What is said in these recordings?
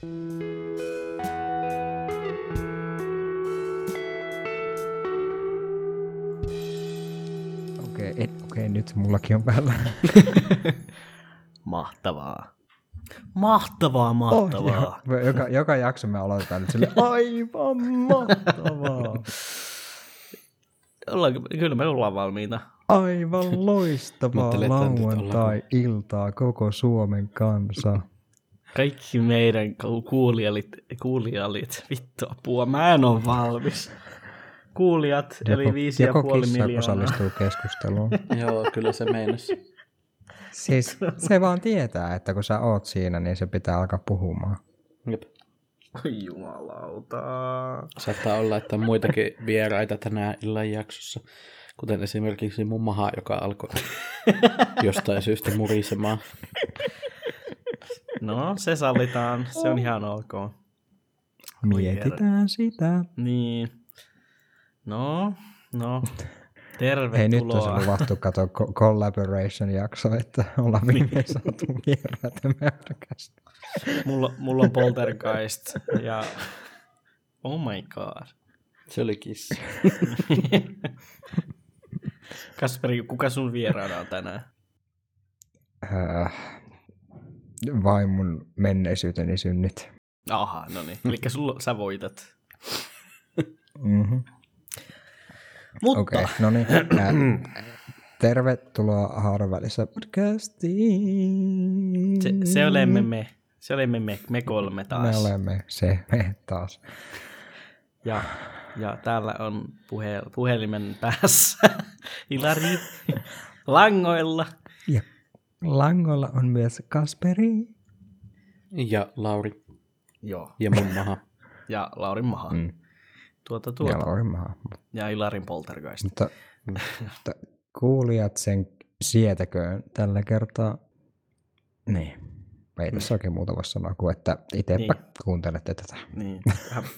Okei, okay, okay, nyt mullakin on päällä. Mahtavaa. Mahtavaa, mahtavaa. Oh, joka, joka jakso me aloitetaan nyt sille aivan mahtavaa. Ollaan, kyllä me ollaan valmiita. Aivan loistavaa lauantai-iltaa koko Suomen kansa. Kaikki meidän kuulijalit, kuulijalit, vittu apua, mä en ole valmis. Kuulijat, joko, eli viisi ja puoli miljoonaa. osallistuu keskusteluun. Joo, kyllä se meinas. Siis se vaan tietää, että kun sä oot siinä, niin se pitää alkaa puhumaan. Jep. Oi jumalauta. Saattaa olla, että on muitakin vieraita tänään illan jaksossa. Kuten esimerkiksi mun maha, joka alkoi jostain syystä murisemaan. No, se sallitaan. Se on ihan ok. Mietitään sitä. Niin. No, no. Tervetuloa. Hei, nyt on luvattu katsoa collaboration-jakso, että ollaan viimein saatu vieraita meidän mulla, mulla on poltergeist ja oh my god. Se oli kissa. Kasperi, kuka sun vieraana on tänään? Äh, vain mun menneisyyteni synnit. Aha, no niin. Eli sulla, sä voitat. mm-hmm. Mutta... Okei, okay, no niin. Tervetuloa Haaran podcastiin. Se, se olemme me. Se olemme me, me kolme taas. Me olemme se, me taas. Ja, ja täällä on puhe, puhelimen päässä Ilari langoilla. Ja langoilla on myös Kasperi. Ja Lauri. Joo. Ja mun maha. ja Laurin maha. Mm. Tuota, tuota. Ja Laurin maha. Ja Ilarin poltergeist. Mutta, mutta kuulijat sen sietäköön tällä kertaa. Niin. Ei tässä oikein muuta voi sanoa kuin, että itsepä niin. kuuntelette tätä. Niin,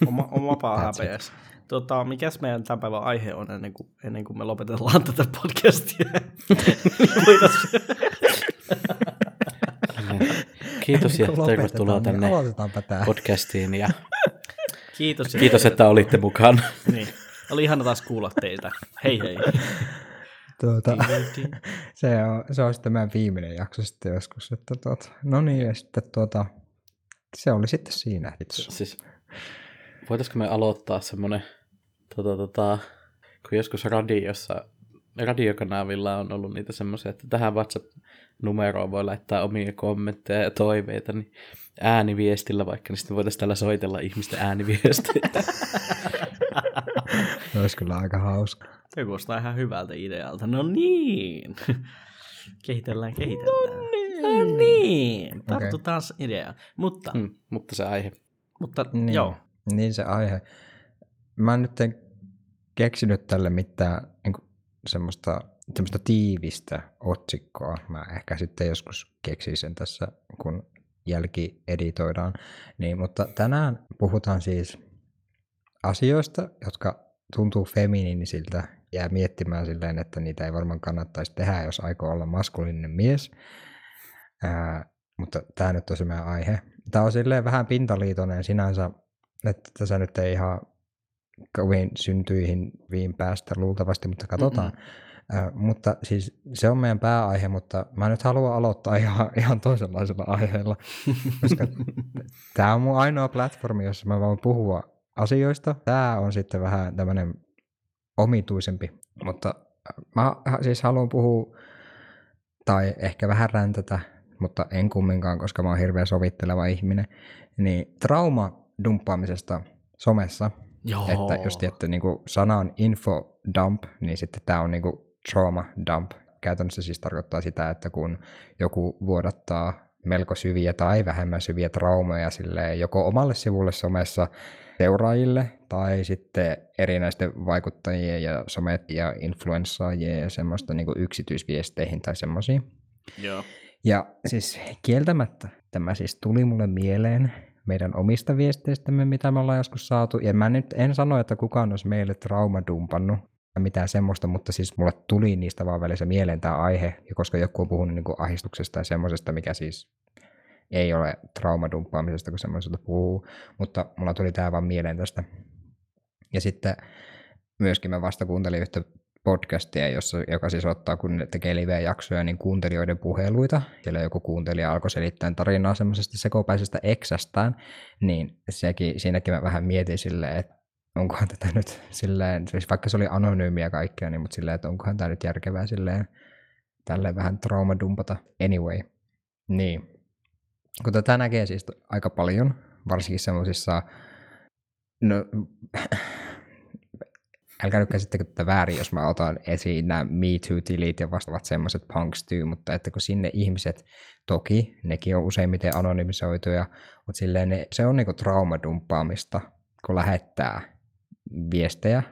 oma, oma paha häpeäs. Tota, mikäs meidän tämän päivän aihe on ennen kuin, ennen kuin me lopetellaan tätä podcastia? Kiitos ja tervetuloa niin tänne podcastiin. Ja Kiitos, ja Kiitos että olitte mukaan. niin. Oli ihana taas kuulla teiltä. Hei hei. Tuota, se, on, se on sitten meidän viimeinen jakso sitten joskus. Että tuota, no niin, ja sitten tuota, se oli sitten siinä. Siis, voitaisiko me aloittaa semmoinen, tuota, tuota, kun joskus radiossa, radiokanavilla on ollut niitä semmoisia, että tähän WhatsApp-numeroon voi laittaa omia kommentteja ja toiveita, niin ääniviestillä vaikka, niin sitten voitaisiin täällä soitella ihmisten ääniviestejä. olisi kyllä aika hauska. Se kuulostaa ihan hyvältä idealta. No niin. kehitellään, kehitellään. No niin. No niin. Tartutaan okay. ideaan. Mutta, hmm, mutta se aihe. Mutta niin, joo. Niin se aihe. Mä nyt en keksinyt tälle mitään niin semmoista, semmoista tiivistä otsikkoa. Mä ehkä sitten joskus keksin sen tässä, kun jälki editoidaan. Niin, mutta tänään puhutaan siis asioista, jotka tuntuu feminiinisiltä, jää miettimään silleen, että niitä ei varmaan kannattaisi tehdä, jos aikoo olla maskuliininen mies. Ää, mutta tämä nyt on se meidän aihe. Tämä on silleen vähän pintaliitoinen sinänsä, että tässä nyt ei ihan kovin syntyihin viin päästä luultavasti, mutta katsotaan. Mm-hmm. Ää, mutta siis se on meidän pääaihe, mutta mä nyt haluan aloittaa ihan, ihan toisenlaisella aiheella, koska tämä on mun ainoa platformi, jossa mä voin puhua asioista. Tämä on sitten vähän tämmöinen omituisempi, mutta äh, mä siis haluan puhua, tai ehkä vähän räntätä, mutta en kumminkaan, koska mä oon hirveän sovitteleva ihminen, niin trauma dumppaamisesta somessa, Joo. että jos tiedätte, niin sana on info dump, niin sitten tämä on niin trauma dump. Käytännössä siis tarkoittaa sitä, että kun joku vuodattaa melko syviä tai vähemmän syviä traumoja silleen, joko omalle sivulle somessa seuraajille tai sitten erinäisten vaikuttajien ja somet ja influenssaajien ja semmoista niin yksityisviesteihin tai semmoisiin. Joo. Ja siis kieltämättä tämä siis tuli mulle mieleen meidän omista viesteistämme, mitä me ollaan joskus saatu. Ja mä nyt en sano, että kukaan olisi meille traumadumpannut mitään semmoista, mutta siis mulle tuli niistä vaan välissä mieleen tämä aihe, ja koska joku on puhunut niin kuin ahdistuksesta ja semmoisesta, mikä siis ei ole traumadumppaamisesta, kun semmoisesta puhuu, mutta mulla tuli tämä vaan mieleen tästä. Ja sitten myöskin mä vasta kuuntelin yhtä podcastia, jossa, joka siis ottaa, kun tekee live-jaksoja, niin kuuntelijoiden puheluita. Siellä joku kuuntelija alkoi selittää tarinaa semmoisesta sekopäisestä eksästään, niin sekin, siinäkin mä vähän mietin silleen, että onkohan tätä nyt silleen, siis vaikka se oli anonyymiä kaikkea, niin mutta silleen, että onkohan tämä nyt järkevää silleen tälleen vähän traumadumpata anyway. Niin. Kun tätä näkee siis aika paljon, varsinkin semmoisissa, no älkää nyt käsittekö tätä väärin, jos mä otan esiin nämä Me Too-tilit ja vastaavat semmoiset punks too, mutta että kun sinne ihmiset, toki nekin on useimmiten anonymisoituja, mutta silleen ne, se on niinku traumadumppaamista, kun lähettää viestejä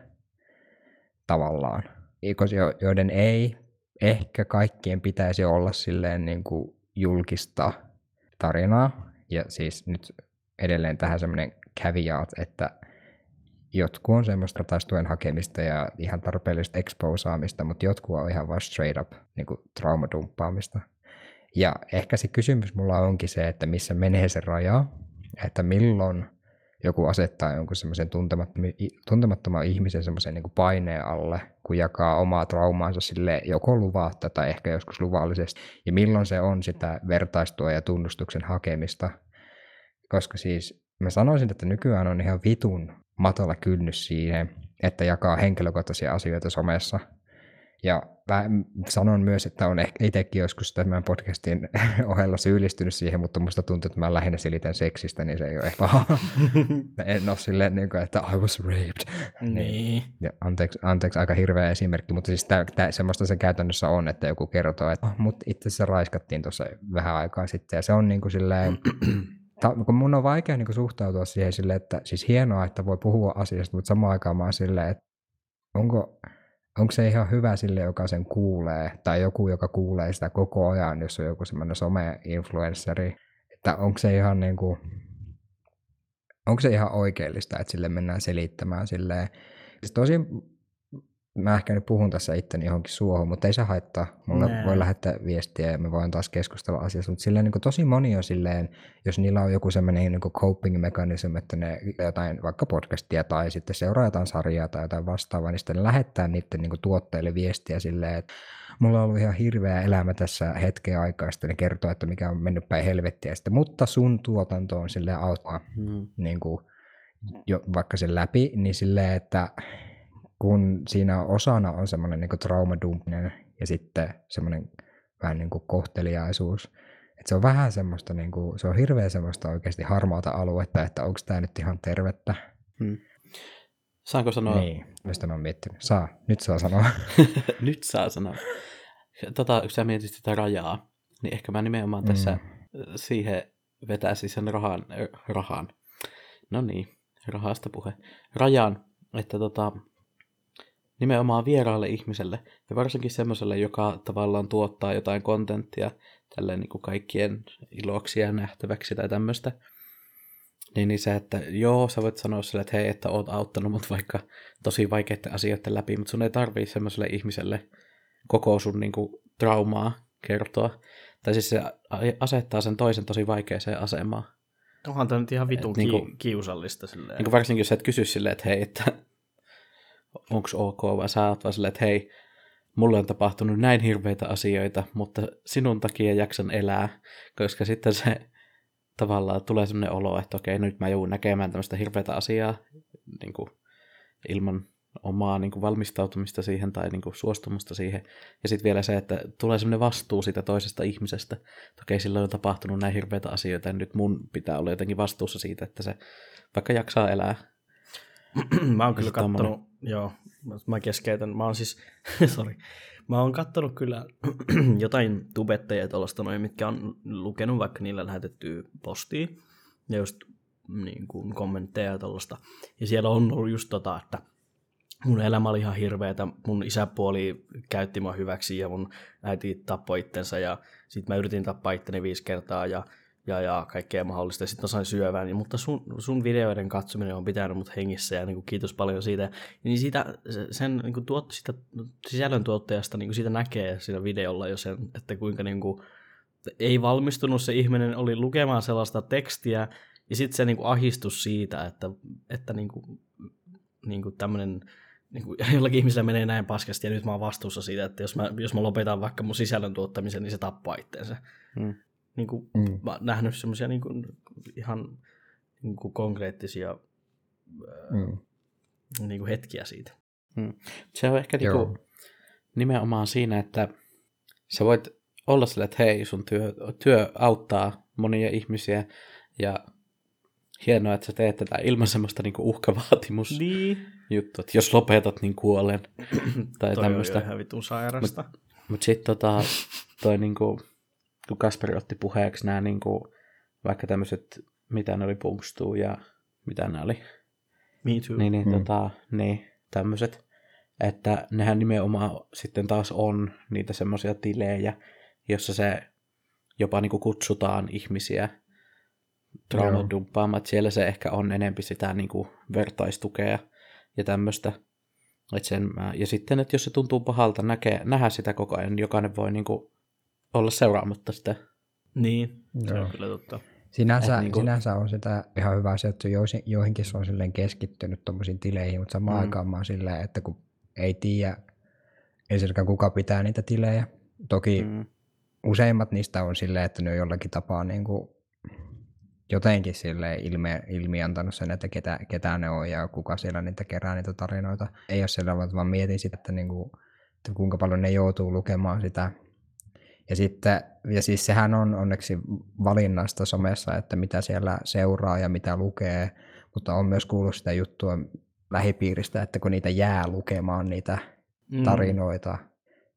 tavallaan, joiden ei ehkä kaikkien pitäisi olla silleen niin kuin julkista tarinaa, ja siis nyt edelleen tähän semmoinen caveat, että jotkut on semmoista tuen hakemista ja ihan tarpeellista exposaamista, mutta jotkut on ihan vaan straight up niin kuin traumadumppaamista. Ja ehkä se kysymys mulla onkin se, että missä menee se raja, että milloin joku asettaa jonkun semmoisen tuntemattoman ihmisen semmoisen niin paineen alle, kun jakaa omaa traumaansa sille joko luvatta tai ehkä joskus luvallisesti, ja milloin se on sitä vertaistua ja tunnustuksen hakemista. Koska siis mä sanoisin, että nykyään on ihan vitun matolla kynnys siihen, että jakaa henkilökohtaisia asioita somessa. Ja mä sanon myös, että on ehkä itsekin joskus tämän podcastin ohella syyllistynyt siihen, mutta musta tuntuu, että mä lähinnä selitän seksistä, niin se ei ole ehkä en ole silleen, niin kuin, että I was raped. Niin. Ja anteeksi, anteeksi, aika hirveä esimerkki, mutta siis tää, tää, semmoista se käytännössä on, että joku kertoo, että oh, mut itse asiassa raiskattiin tuossa vähän aikaa sitten, ja se on niin kuin silleen, ta, kun mun on vaikea niin kuin suhtautua siihen silleen, että siis hienoa, että voi puhua asiasta, mutta samaan aikaan mä oon silleen, että onko, onko se ihan hyvä sille, joka sen kuulee, tai joku, joka kuulee sitä koko ajan, jos on joku semmoinen some-influenceri, että onko se ihan niin kuin, onko se ihan oikeellista, että sille mennään selittämään silleen. Siis tosi mä ehkä nyt puhun tässä itteni johonkin suohon, mutta ei se haittaa. Mulla nee. voi lähettää viestiä ja me voin taas keskustella asiasta, mutta silleen niin tosi moni on silleen, jos niillä on joku semmoinen niin coping-mekanismi, että ne jotain vaikka podcastia tai sitten seuraa jotain sarjaa tai jotain vastaavaa, niin sitten ne lähettää niiden niin tuotteille viestiä silleen, että mulla on ollut ihan hirveä elämä tässä hetken aikaa, sitten ne kertoo, että mikä on mennyt päin helvettiä, sitten, mutta sun tuotanto on silleen auttaa hmm. niin kuin, jo, vaikka sen läpi, niin silleen, että kun siinä osana on semmoinen niin traumadumpinen ja sitten semmoinen vähän niin kuin kohteliaisuus. Että se on vähän semmoista, niin kuin, se on hirveän semmoista oikeasti harmaata aluetta, että onko tämä nyt ihan tervettä. Hmm. Saanko sanoa? Niin, mistä mä oon miettinyt. Saa, nyt saa sanoa. nyt saa sanoa. Tota, kun sä mietit sitä rajaa, niin ehkä mä nimenomaan tässä mm. siihen vetäisin sen rahan, äh, rahan. No niin, rahasta puhe. Rajan, että tota, nimenomaan vieraalle ihmiselle, ja varsinkin semmoiselle, joka tavallaan tuottaa jotain kontenttia tälleen niin kuin kaikkien iloksi ja nähtäväksi tai tämmöistä, niin, niin se, että joo, sä voit sanoa sille, että hei, että oot auttanut mut vaikka tosi vaikeiden asioiden läpi, mutta sun ei tarvii semmoiselle ihmiselle koko sun niin kuin, traumaa kertoa. Tai siis se asettaa sen toisen tosi vaikeaseen asemaan. Onhan tämä nyt ihan vitun niin kuin, kiusallista. Silleen. Niin kuin varsinkin jos et kysy silleen, että hei, että onko ok, vai sä oot vaan silleen, että hei, mulle on tapahtunut näin hirveitä asioita, mutta sinun takia jaksan elää, koska sitten se tavallaan tulee sellainen olo, että okei, nyt mä joudun näkemään tämmöistä hirveätä asiaa niin kuin, ilman omaa niin kuin, valmistautumista siihen tai niin kuin, suostumusta siihen. Ja sitten vielä se, että tulee sellainen vastuu siitä toisesta ihmisestä. Että okei, sillä on tapahtunut näin hirveitä asioita ja nyt mun pitää olla jotenkin vastuussa siitä, että se vaikka jaksaa elää. mä oon kyllä kattonut, joo, mä keskeytän, mä oon siis, sorry, mä oon kattonut kyllä jotain tubettajia tuollaista noin, mitkä on lukenut vaikka niillä lähetettyä postia, ja just niin kuin kommentteja ja tuollaista, ja siellä on ollut just tota, että mun elämä oli ihan hirveetä, mun isäpuoli käytti mua hyväksi ja mun äiti tappoi itsensä ja sit mä yritin tappaa itteni viisi kertaa ja ja, ja kaikkea mahdollista. Sitten mä sain syövää, niin, mutta sun, sun videoiden katsominen on pitänyt mut hengissä ja niin kuin, kiitos paljon siitä. Niin siitä, sen niin kuin, tuot, sitä sisällön tuottajasta niin kuin, siitä näkee siinä videolla jo sen, että kuinka niin kuin, ei valmistunut se ihminen, oli lukemaan sellaista tekstiä, ja sitten se niinku ahistus siitä, että, että niinku, niinku tämmöinen niin kuin, jollakin ihmisellä menee näin paskasti, ja nyt mä oon vastuussa siitä, että jos mä, jos mä lopetan vaikka mun sisällön tuottamisen, niin se tappaa itseensä. Mm. Niin kuin, mm. Mä nähnyt semmoisia niin kuin, ihan niin kuin konkreettisia mm. niin kuin hetkiä siitä. Mm. Se on ehkä niin kuin, nimenomaan siinä, että sä voit olla sillä, että hei, sun työ, työ auttaa monia ihmisiä, ja hienoa, että sä teet tätä ilman semmoista niinku uhkavaatimus niin. juttu, että jos lopetat, niin kuolen. tai toi tämmöistä. on ihan vitun sairasta. Mutta mut sitten tota, toi niinku, kun Kasperi otti puheeksi nämä niinku, vaikka tämmöiset, mitä ne oli punkstuu ja mitä ne oli. Me too. Niin, niin, mm. tota, niin tämmöiset. Että nehän nimenomaan sitten taas on niitä semmoisia tilejä, jossa se jopa niinku kutsutaan ihmisiä trauman dumppaamaan, siellä se ehkä on enempi sitä niin kuin vertaistukea ja tämmöistä. Et sen mä, ja sitten, että jos se tuntuu pahalta näkee, nähdä sitä koko ajan, niin jokainen voi niin kuin olla seuraamatta sitä. Niin, se on kyllä totta. Sinänsä, niin kuin... sinänsä on sitä ihan hyvä se, että joihinkin se on silleen keskittynyt tuommoisiin tileihin, mutta samaan mm. aikaan mä oon silleen, että kun ei tiedä ensinnäkään kuka pitää niitä tilejä. Toki mm. useimmat niistä on silleen, että ne on jollakin tapaa niin kuin jotenkin sille ilmi, ilmiantanut sen, että ketä, ketä ne on ja kuka siellä niitä kerää niitä tarinoita. Ei ole siellä, vaan mietin sitä, että, niinku, että kuinka paljon ne joutuu lukemaan sitä. Ja, sitten, ja siis sehän on onneksi valinnasta somessa, että mitä siellä seuraa ja mitä lukee, mutta on myös kuullut sitä juttua lähipiiristä, että kun niitä jää lukemaan niitä mm. tarinoita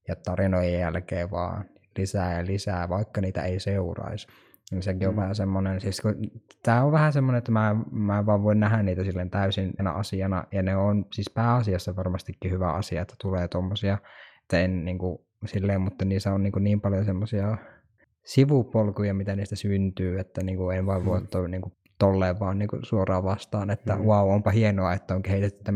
ja tarinojen jälkeen vaan lisää ja lisää, vaikka niitä ei seuraisi. Niin sekin on mm. vähän semmoinen, siis kun, tämä on vähän semmoinen, että mä, mä vaan voin nähdä niitä silleen täysin asiana, ja ne on siis pääasiassa varmastikin hyvä asia, että tulee tuommoisia, että en niin kuin, silleen, mutta niissä on niin, kuin, niin paljon semmoisia sivupolkuja, mitä niistä syntyy, että niin kuin, en vaan voi mm. toi, niin kuin, tolleen vaan niin kuin, suoraan vastaan, että mm. wow, onpa hienoa, että on kehitetty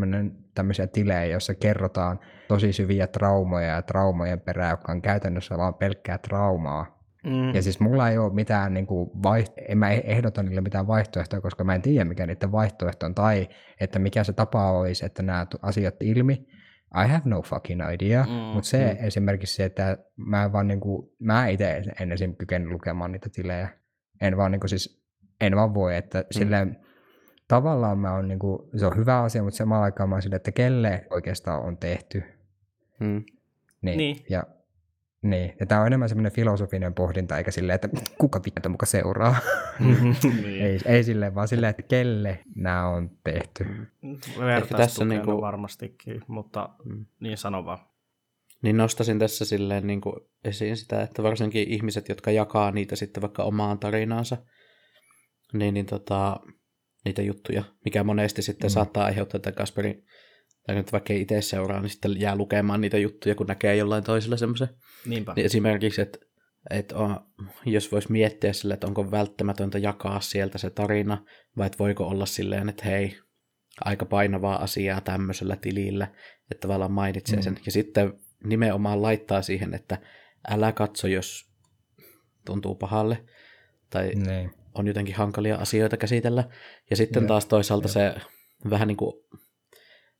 tämmöisiä tilejä, joissa kerrotaan tosi syviä traumoja ja traumojen perää, jotka on käytännössä vaan pelkkää traumaa, Mm. Ja siis mulla ei ole mitään, niin kuin, vaiht- en mä ehdota niille mitään vaihtoehtoja, koska mä en tiedä, mikä niiden vaihtoehto on, tai että mikä se tapa olisi, että nämä asiat ilmi. I have no fucking idea, mm, mutta se mm. esimerkiksi se, että mä vaan niin kuin, mä itse en esim. kykene lukemaan niitä tilejä. En vaan niin kuin, siis, en vaan voi, että mm. silleen, tavallaan mä on niin kuin, se on hyvä asia, mutta samalla aikaan mä oon silleen, että kelle oikeastaan on tehty. Mm. Niin. niin. Ja niin, ja tämä on enemmän semmoinen filosofinen pohdinta, eikä silleen, että kuka vittu muka seuraa. niin. ei, ei silleen, vaan silleen, että kelle nämä on tehty. tässä niinku... varmastikin, mutta mm. niin sano vaan. Niin nostasin tässä silleen niin kuin esiin sitä, että varsinkin ihmiset, jotka jakaa niitä sitten vaikka omaan tarinaansa, niin, niin tota, niitä juttuja, mikä monesti sitten mm. saattaa aiheuttaa, että Kasperi tai nyt vaikka ei itse seuraa, niin sitten jää lukemaan niitä juttuja, kun näkee jollain toisella semmoisen. Niinpä. Niin esimerkiksi, että, että on, jos voisi miettiä sille, että onko välttämätöntä jakaa sieltä se tarina, vai että voiko olla silleen, että hei, aika painavaa asiaa tämmöisellä tilillä, että tavallaan mainitsee mm. sen. Ja sitten nimenomaan laittaa siihen, että älä katso, jos tuntuu pahalle, tai niin. on jotenkin hankalia asioita käsitellä. Ja sitten ja, taas toisaalta ja. se vähän niin kuin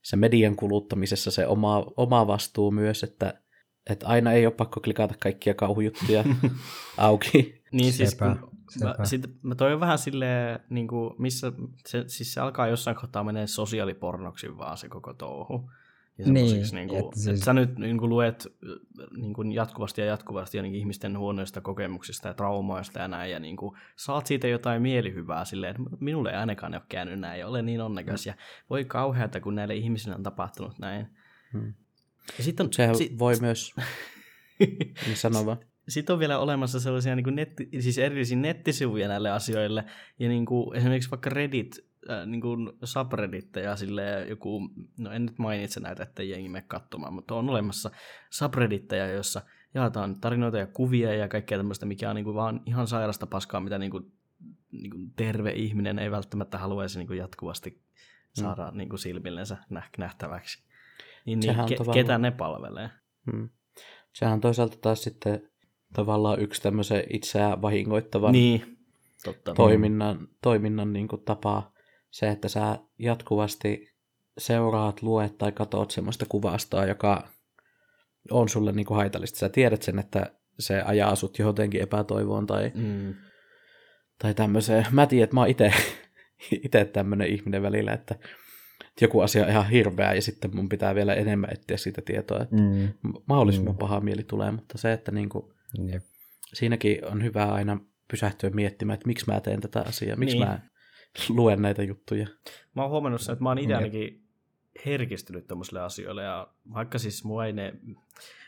se median kuluttamisessa se oma, oma vastuu myös, että, että aina ei ole pakko klikata kaikkia kauhujuttuja auki. Niin siis, sepä, sepä. Mä, sit, mä toivon vähän silleen, niin kuin, missä se, siis se alkaa jossain kohtaa menee sosiaalipornoksi vaan se koko touhu. Ja niin, niin kuin, että, siis... että sä nyt niin kuin luet niin kuin jatkuvasti ja jatkuvasti ja ihmisten huonoista kokemuksista ja traumaista ja näin, ja niin kuin, saat siitä jotain mielihyvää silleen, että minulle ei ainakaan ole käynyt näin, ja olen niin onnekas, mm. ja voi kauheata, kun näille ihmisille on tapahtunut näin. Hmm. Ja sit on, Sehän sit, voi myös, niin sano vaan. Sitten on vielä olemassa sellaisia niin kuin netti, siis erillisiä nettisivuja näille asioille, ja niin kuin, esimerkiksi vaikka Reddit äh, niin kuin subredditteja silleen joku, no en nyt mainitse näitä, että jengi mene katsomaan, mutta on olemassa subredditteja, joissa jaetaan tarinoita ja kuvia ja kaikkea tämmöistä, mikä on niin kuin vaan ihan sairasta paskaa, mitä niin kuin, niin kuin terve ihminen ei välttämättä haluaisi niin kuin jatkuvasti mm. saada mm. niin kuin silmillensä nähtäväksi. Niin, niin ke- tavallaan... ketä ne palvelee? Mm. Sehän on toisaalta taas sitten tavallaan yksi tämmöisen itseään vahingoittavan Niin, totta. toiminnan, toiminnan niin kuin tapa. Se, että sä jatkuvasti seuraat, luet tai katot semmoista kuvastoa, joka on sulle niin kuin haitallista. Sä tiedät sen, että se ajaa sut jotenkin epätoivoon tai, Mm. tai tämmöiseen. Mä tiedän, että mä oon ite, ite tämmöinen ihminen välillä, että joku asia on ihan hirveä ja sitten mun pitää vielä enemmän etsiä siitä tietoa, että Mm. mahdollisimman Mm. paha mieli tulee, mutta se, että niin kuin, Jep. siinäkin on hyvä aina pysähtyä miettimään, että miksi mä teen tätä asiaa, miksi Niin. mä luen näitä juttuja. Mä oon huomannut sen, että mä oon itse Jep. ainakin herkistynyt tommosille asioille, ja vaikka siis mua ei ne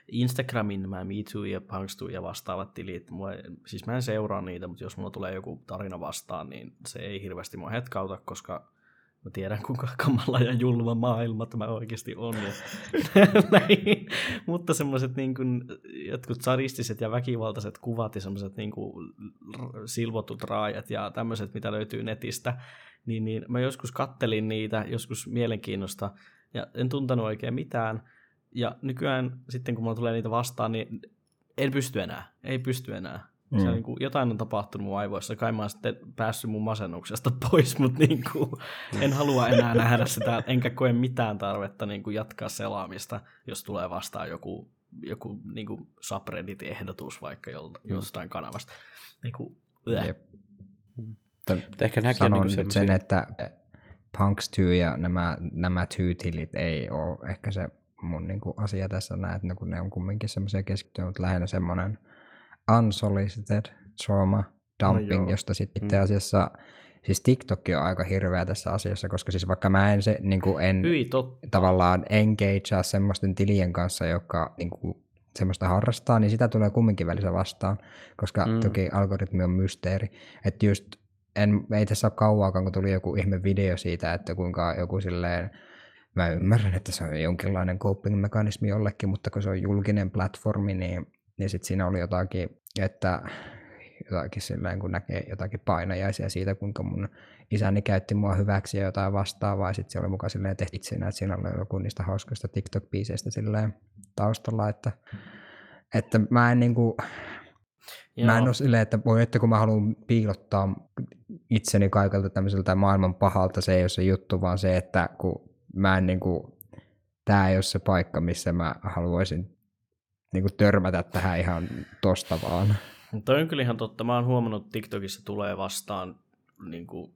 Instagramin nämä MeToo ja Punkstoo ja vastaavat tilit, mua, ei- siis mä en seuraa niitä, mutta jos mulla tulee joku tarina vastaan, niin se ei hirveästi mua hetkauta, koska mä tiedän kuinka kamala ja julma maailma tämä oikeasti on. Ja näin. Mutta semmoiset niin kuin, jotkut sadistiset ja väkivaltaiset kuvat ja semmoiset niin kuin, silvotut raajat ja tämmöiset, mitä löytyy netistä, niin, niin mä joskus kattelin niitä, joskus mielenkiinnosta, ja en tuntenut oikein mitään. Ja nykyään sitten, kun mulla tulee niitä vastaan, niin en pysty enää. Ei pysty enää. Mm. Se on, Mm. niin kuin, jotain on tapahtunut mun aivoissa. Kai mä oon sitten päässyt mun masennuksesta pois, mutta niin kuin, en halua enää nähdä sitä, enkä koe mitään tarvetta niin kuin jatkaa selaamista, jos tulee vastaan joku, joku niin kuin subreddit-ehdotus vaikka jolta, jostain kanavasta. Niin kuin. Mutta ehkä näkin on Sanon niin nyt sen, että Punks 2 ja nämä, nämä two-tilit ei ole ehkä se mun niinku asia tässä näin, että ne, kun ne on kumminkin semmoisia keskittynyt, mutta lähinnä semmoinen unsolicited trauma dumping, no josta sitten itse Mm. asiassa, siis TikTok on aika hirveä tässä asiassa, koska siis vaikka mä en, se, niinku en Hyi, totta. tavallaan engagea semmoisten tilien kanssa, joka niinku, semmoista harrastaa, niin sitä tulee kumminkin välissä vastaan, koska mm. toki algoritmi on mysteeri. Että just, en, ei tässä ole kauaakaan, kun tuli joku ihme video siitä, että kuinka joku silleen, mä ymmärrän, että se on jonkinlainen coping-mekanismi jollekin, mutta kun se on julkinen platformi, niin, niin sitten siinä oli jotakin, että jotakin silleen, kun näkee jotakin painajaisia siitä, kuinka mun isäni käytti mua hyväksi ja jotain vastaavaa, ja sitten se oli mukaan silleen tehty itsenä, että siinä oli joku niistä hauskoista TikTok-biiseistä silleen taustalla, että, että mä en niinku, mä en Joo. ole silleen, että voi että kun mä haluan piilottaa itseni kaikelta tämmöiseltä maailman pahalta, se ei ole se juttu, vaan se, että kun mä en niinku, tää ei ole se paikka, missä mä haluaisin niinku törmätä tähän ihan tosta vaan. Toi on kyllä ihan totta. Mä oon huomannut, että TikTokissa tulee vastaan niin kuin,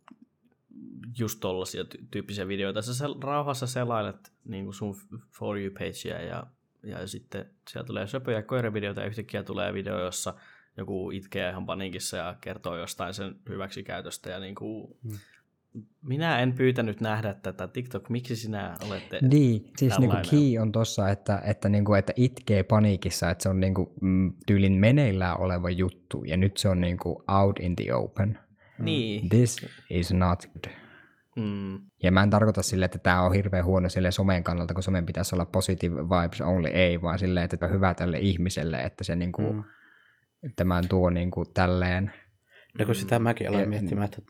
just tollasia ty- tyyppisiä videoita. Sä sel- rauhassa selailet niin kuin sun For You-pagea ja, ja sitten siellä tulee söpöjä koiravideoita ja yhtäkkiä tulee video, jossa joku itkee ihan paniikissa ja kertoo jostain sen hyväksikäytöstä. Ja niin kuin, Mm. Minä en pyytänyt nähdä tätä. TikTok, miksi sinä olette... Niin, siis niinku tällainen. key on tossa, että, että, niinku, että itkee paniikissa, että se on niinku, mm, tyylin meneillään oleva juttu, ja nyt se on niinku out in the open. Niin. This is not good. Mm. Ja mä en tarkoita sille, että tämä on hirveän huono sille somen kannalta, kun somen pitäisi olla positive vibes only, ei, vaan silleen, että on hyvä tälle ihmiselle, että se niinku, Mm. mm. tämän tuo niinku tälleen. No kun sitä mäkin aloin Ja- miettimään, että,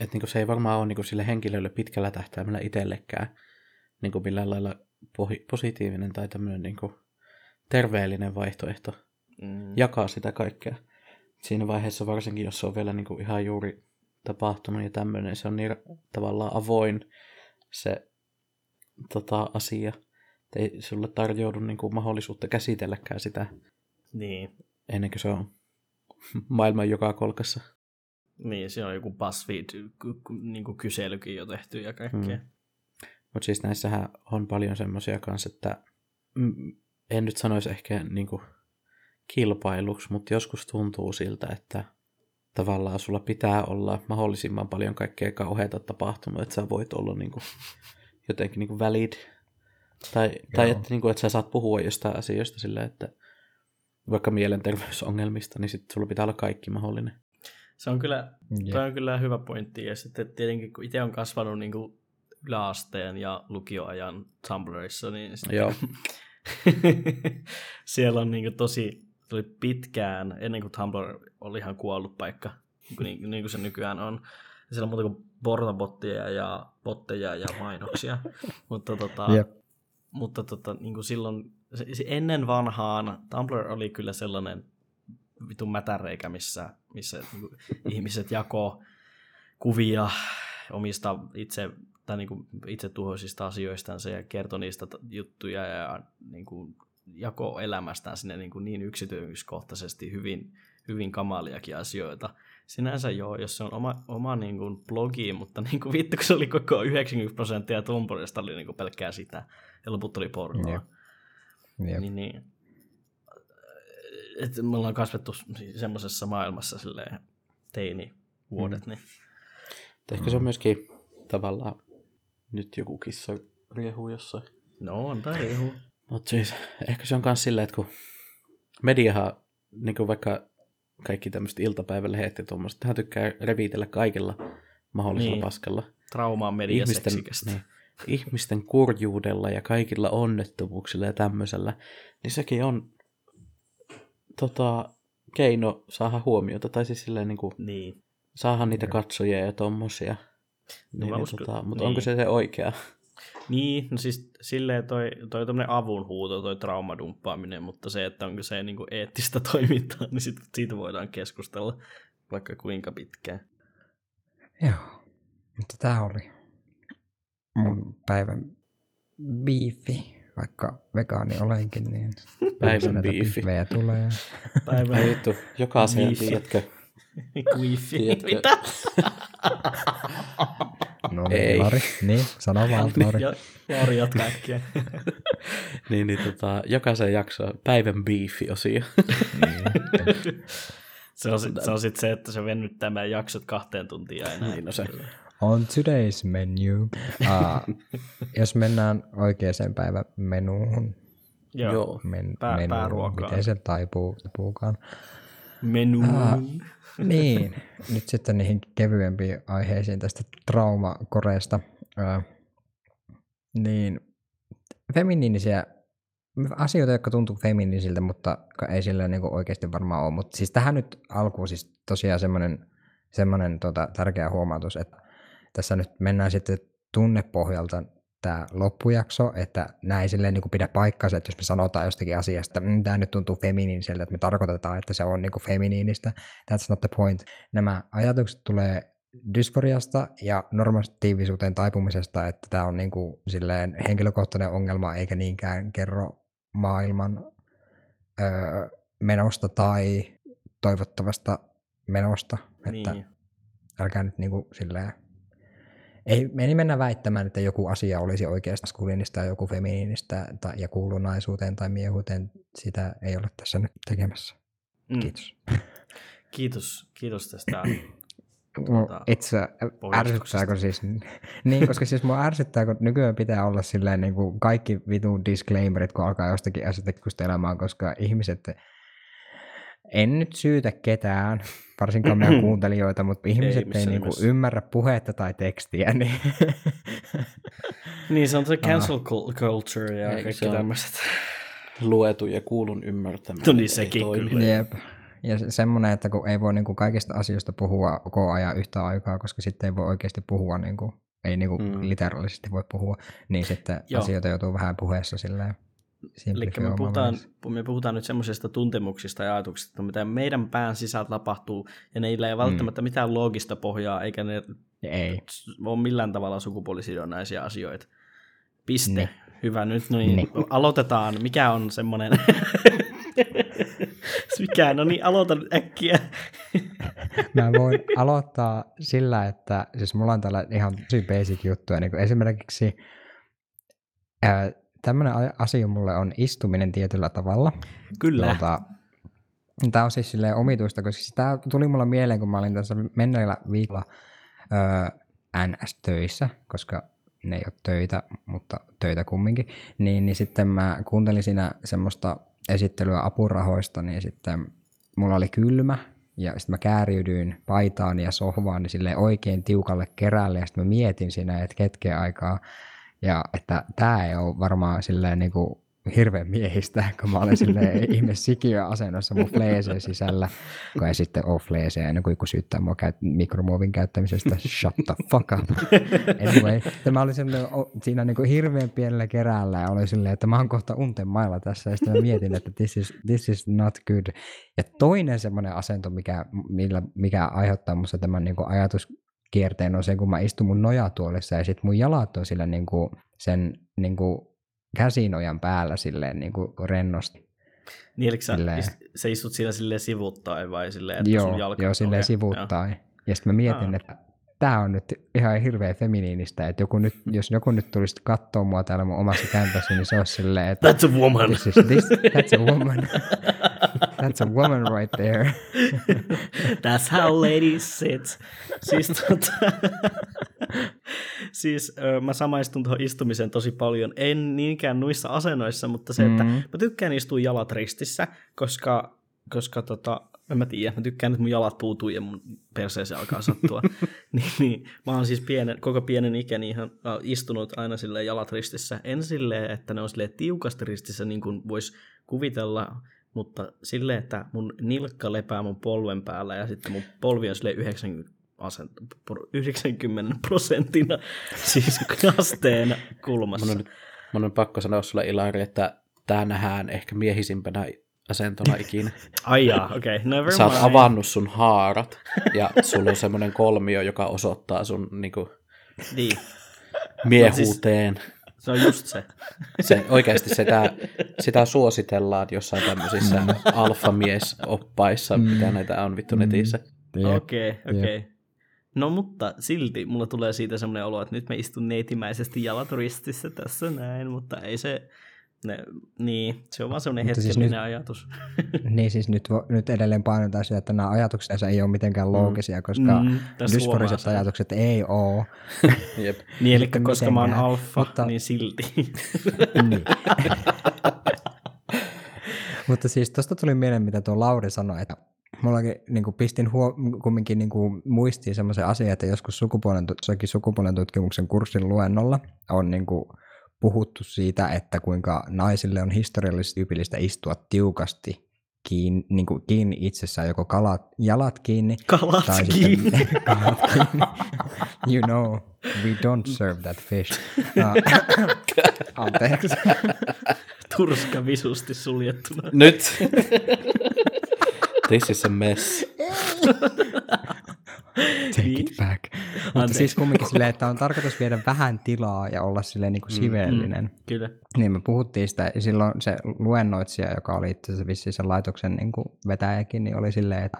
että niin se ei varmaan ole niin sille henkilölle pitkällä tähtäimellä itsellekään niin millään lailla pohi- positiivinen tai tämmöinen niin terveellinen vaihtoehto Mm. jakaa sitä kaikkea. Siinä vaiheessa varsinkin, jos se on vielä niin kuin ihan juuri tapahtunut ja tämmöinen, se on niin tavallaan avoin se tota, asia. että Ei sulle tarjoudu niin kuin mahdollisuutta käsitelläkään sitä Niin. ennen kuin se on maailman joka kolkassa. Niin, siinä on joku BuzzFeed niin kyselykin jo tehty ja kaikkea. Mm. Mutta siis näissähän on paljon semmoisia kanssa, että en nyt sanoisi ehkä niinku kilpailuksi, mutta joskus tuntuu siltä, että tavallaan sulla pitää olla mahdollisimman paljon kaikkea kauheata tapahtunut, että sä voit olla niinku jotenkin niinku valid. Tai, tai että, niinku, että sä saat puhua jostain asioista sillä, että vaikka mielenterveysongelmista, niin sitten sulla pitää olla kaikki mahdollinen. Se on kyllä, toi on kyllä hyvä pointti. Ja sitten tietenkin, kun itse on kasvanut niin kuin yläasteen ja lukioajan Tumblrissa, niin sitten Joo. siellä on niin kuin tosi tuli pitkään, ennen kuin Tumblr oli ihan kuollut paikka, niin kuin, niin, kuin se nykyään on. Ja siellä on muuta kuin pornobotteja ja botteja ja mainoksia. mutta tota, Jep. mutta tota, niin kuin silloin, ennen vanhaan Tumblr oli kyllä sellainen vitun mätäreikä, missä, missä niinku ihmiset jakoo kuvia omista itse, tai niin kuin itse tuhoisista asioistansa ja kertoi niistä juttuja ja niin kuin jako elämästään sinne niin, kuin niin yksityiskohtaisesti hyvin, hyvin kamaliakin asioita. Sinänsä joo, jos se on oma, oma niin kuin blogi, mutta niin kuin vittu, kun se oli koko 90 prosenttia Tumpurista oli niin kuin pelkkää sitä, ja loput oli pornoa. Yep. Yep. Niin, niin, että me ollaan kasvettu semmoisessa maailmassa silleen teini vuodet. Mm. Niin. Ehkä se on myöskin tavallaan nyt joku kissa riehuu jossain. No on tai riehu. Mutta siis ehkä se on myös silleen, että kun mediahan, niin kuin vaikka kaikki tämmöiset iltapäivälehdet ja tuommoiset, hän tykkää revitellä kaikilla mahdollisella niin. paskalla. Traumaa mediaseksikästä. Ihmisten, niin, ihmisten kurjuudella ja kaikilla onnettomuuksilla ja tämmöisellä, niin sekin on tota, keino saada huomiota, tai siis silleen niin kuin, niin. saada niitä katsojia ja tommosia. No, niin, niin, uskon, tota, mutta niin. onko se se oikea? Niin, no siis silleen toi, toi avunhuuto, toi traumadumppaaminen, mutta se, että onko se niinku eettistä toimintaa, niin sit, siitä voidaan keskustella vaikka kuinka pitkään. Joo, mutta tämä oli mun päivän biifi, vaikka vegaani olenkin, niin päivän biifi. tulee. Päivän juttu, jokaisen, tiedätkö? Kuifi, mitä? No niin, Ei. Lari. Niin, sano vaan, Lari. Lari jatkaa äkkiä. niin, niin tota, jokaisen jakso päivän beefi-osio. niin. se on, sit, se on sitten se, että se venyttää meidän jaksot kahteen tuntiin aina. Niin, no se. On today's menu. Uh, jos mennään oikeaan päivän menuun. Joo, men, Pää, menu, pääruokaa. Miten se taipuu, taipuukaan. Menu. Uh, niin, nyt sitten niihin kevyempiin aiheisiin tästä traumakoreesta. Äh, niin feminiinisiä asioita, jotka tuntuu feminiinisiltä, mutta ei sillä niin oikeasti varmaan ole. Mutta siis tähän nyt alkuun siis tosiaan semmoinen, semmoinen tota, tärkeä huomautus, että tässä nyt mennään sitten tunnepohjalta tämä loppujakso, että näin silleen niin kuin pidä paikkansa, että jos me sanotaan jostakin asiasta, että mm, tämä nyt tuntuu feminiiniseltä, että me tarkoitetaan, että se on niin kuin feminiinistä, that's not the point. Nämä ajatukset tulee dysforiasta ja normatiivisuuteen taipumisesta, että tämä on niin kuin silleen henkilökohtainen ongelma, eikä niinkään kerro maailman öö, menosta tai toivottavasta menosta. Että niin. älkää nyt niin kuin silleen ei, me ei mennä väittämään, että joku asia olisi oikeasta maskuliinista ja joku feminiinistä tai, ja kuulunaisuuteen tai miehuuteen. Sitä ei ole tässä nyt tekemässä. Mm. Kiitos. Kiitos, kiitos tästä. Tuota, itse ärsyttääkö siis, niin, koska siis mua ärsyttää, kun nykyään pitää olla silleen niin kuin kaikki vitun disclaimerit, kun alkaa jostakin asiasta keskustelemaan, koska ihmiset en nyt syytä ketään, varsinkaan meidän kuuntelijoita, mutta ihmiset ei, ei niinku ymmärrä puhetta tai tekstiä. Niin, niin se on se cancel culture ja Eikö kaikki tämmöiset. Luetu ja kuulun ymmärtäminen. No niin sekin kyllä. Jep. Ja semmoinen, että kun ei voi niin kuin kaikista asioista puhua koko ajan yhtä aikaa, koska sitten ei voi oikeasti puhua, niin kuin, ei niin kuin mm. literaalisesti voi puhua, niin sitten Joo. asioita joutuu vähän puheessa silleen Eli me puhutaan, me puhutaan nyt semmoisista tuntemuksista ja ajatuksista, mitä meidän pään sisällä tapahtuu, ja neillä ei välttämättä mm. mitään loogista pohjaa, eikä ne ei. ole millään tavalla sukupuolisidonnaisia asioita. Piste. Ne. Hyvä, nyt no niin, ne. aloitetaan. Mikä on semmoinen... Mikä? No niin, aloita äkkiä. Mä voin aloittaa sillä, että siis mulla on tällä ihan tosi basic juttuja, niin kuin esimerkiksi ää, tämmöinen asia mulle on istuminen tietyllä tavalla. Kyllä. Tuota, tämä on siis silleen omituista, koska tämä tuli mulle mieleen, kun mä olin tässä menneellä viikolla öö, NS-töissä, koska ne ei ole töitä, mutta töitä kumminkin, niin, niin sitten mä kuuntelin siinä semmoista esittelyä apurahoista, niin sitten mulla oli kylmä, ja sitten mä kääriydyin paitaan ja sohvaan niin silleen oikein tiukalle kerälle, ja sitten mä mietin siinä, että hetken aikaa, ja että tämä ei ole varmaan silleen niin kuin hirveän miehistä, kun mä olen silleen ihme sikiöasennossa mun fleeseen sisällä, kun ei sitten ole fleesejä ennen kuin joku syyttää mua käyt- mikromuovin käyttämisestä. Shut the fuck up. Anyway, että mä olin silleen, siinä niin kuin hirveän pienellä keräällä ja oli silleen, että mä oon kohta unten mailla tässä ja sitten mä mietin, että this is, this is not good. Ja toinen semmoinen asento, mikä, millä, mikä aiheuttaa musta tämän niin kuin ajatuskierteen on se, kun mä istun mun nojatuolissa ja sitten mun jalat on sillä niin kuin sen niin kuin käsinojan päällä silleen niin kuin rennosti. Niin, eli sä, Silleen. sä istut siinä silleen sivuttaen vai silleen, että Joo, sun jalka... joo silleen okei, sivuuttaa. Ja sitten mä mietin, Aa. että tämä on nyt ihan hirveän feminiinistä, että joku nyt, jos joku nyt tulisi katsoa mua täällä mun omassa kämpässä, niin se olisi silleen, että That's a woman! this is, this, that's a woman. That's a woman right there. That's how ladies sit. Siis, tota, siis ö, mä samaistun tuohon istumiseen tosi paljon. En niinkään noissa asennoissa, mutta se, että Mm. mä tykkään istua jalat ristissä, koska, koska tota, en mä tiedä, mä tykkään, että mun jalat puutuu ja mun perseeseen alkaa sattua. niin, niin, mä oon siis pienen, koko pienen ikäni ihan istunut aina silleen jalat ristissä. En silleen, että ne on silleen tiukasti ristissä, niin kuin vois kuvitella, mutta silleen, että mun nilkka lepää mun polven päällä ja sitten mun polvi on silleen 90 asent, 90 prosenttina, siis asteena kulmassa. Mun on, mun on pakko sanoa sulle Ilari, että tää nähdään ehkä miehisimpänä asentona ikinä. Ai jaa, okei, okay, never Sä oot mind. avannut sun haarat ja sulla on semmoinen kolmio, joka osoittaa sun niinku, Niin, miehuuteen. Se on just se. Se, oikeasti sitä, sitä suositellaan jossain tämmöisissä alfamies-oppaissa, mitä näitä on vittu netissä. Jep. Okei, okei. Okay. No mutta silti mulla tulee siitä semmoinen olo, että nyt mä istun neitimäisesti jalat ristissä tässä näin, mutta ei se, ne, niin, se on vaan semmoinen Mutta siis hetkellinen nyt- ajatus. Niin siis nyt, nyt edelleen painotaan sitä, että nämä ajatuksensa ei ole mitenkään loogisia, koska Mm, mm, dysforiset ajatukset ei ole. Jep. Niin, eli koska mä oon mitenkään, alfa, mutta- niin silti. niin. Mutta siis tuosta tuli mieleen, mitä tuo Lauri sanoi, että mullakin niin kuin pistin huo, kumminkin niin kuin muistiin semmoisen asian, että joskus sukupuolen, sukupuolen tutkimuksen kurssin luennolla on niin kuin puhuttu siitä, että kuinka naisille on historiallisesti tyypillistä istua tiukasti kiinni, niin kuin kiinni itsessään, joko kalat, jalat kiinni Kalat tai kiinni. sitten kalat kiinni. You know, we don't serve that fish. Uh, anteeksi. Turska visusti suljettuna. Nyt! This is a mess. Take Niin. it back. Mutta Anteeksi. siis kumminkin silleen, että on tarkoitus viedä vähän tilaa ja olla silleen niin kuin sivellinen. Mm. Kyllä. Niin me puhuttiin sitä, ja silloin se luennoitsija, joka oli itse asiassa vissiin sen laitoksen niin kuin vetäjäkin, niin oli silleen, että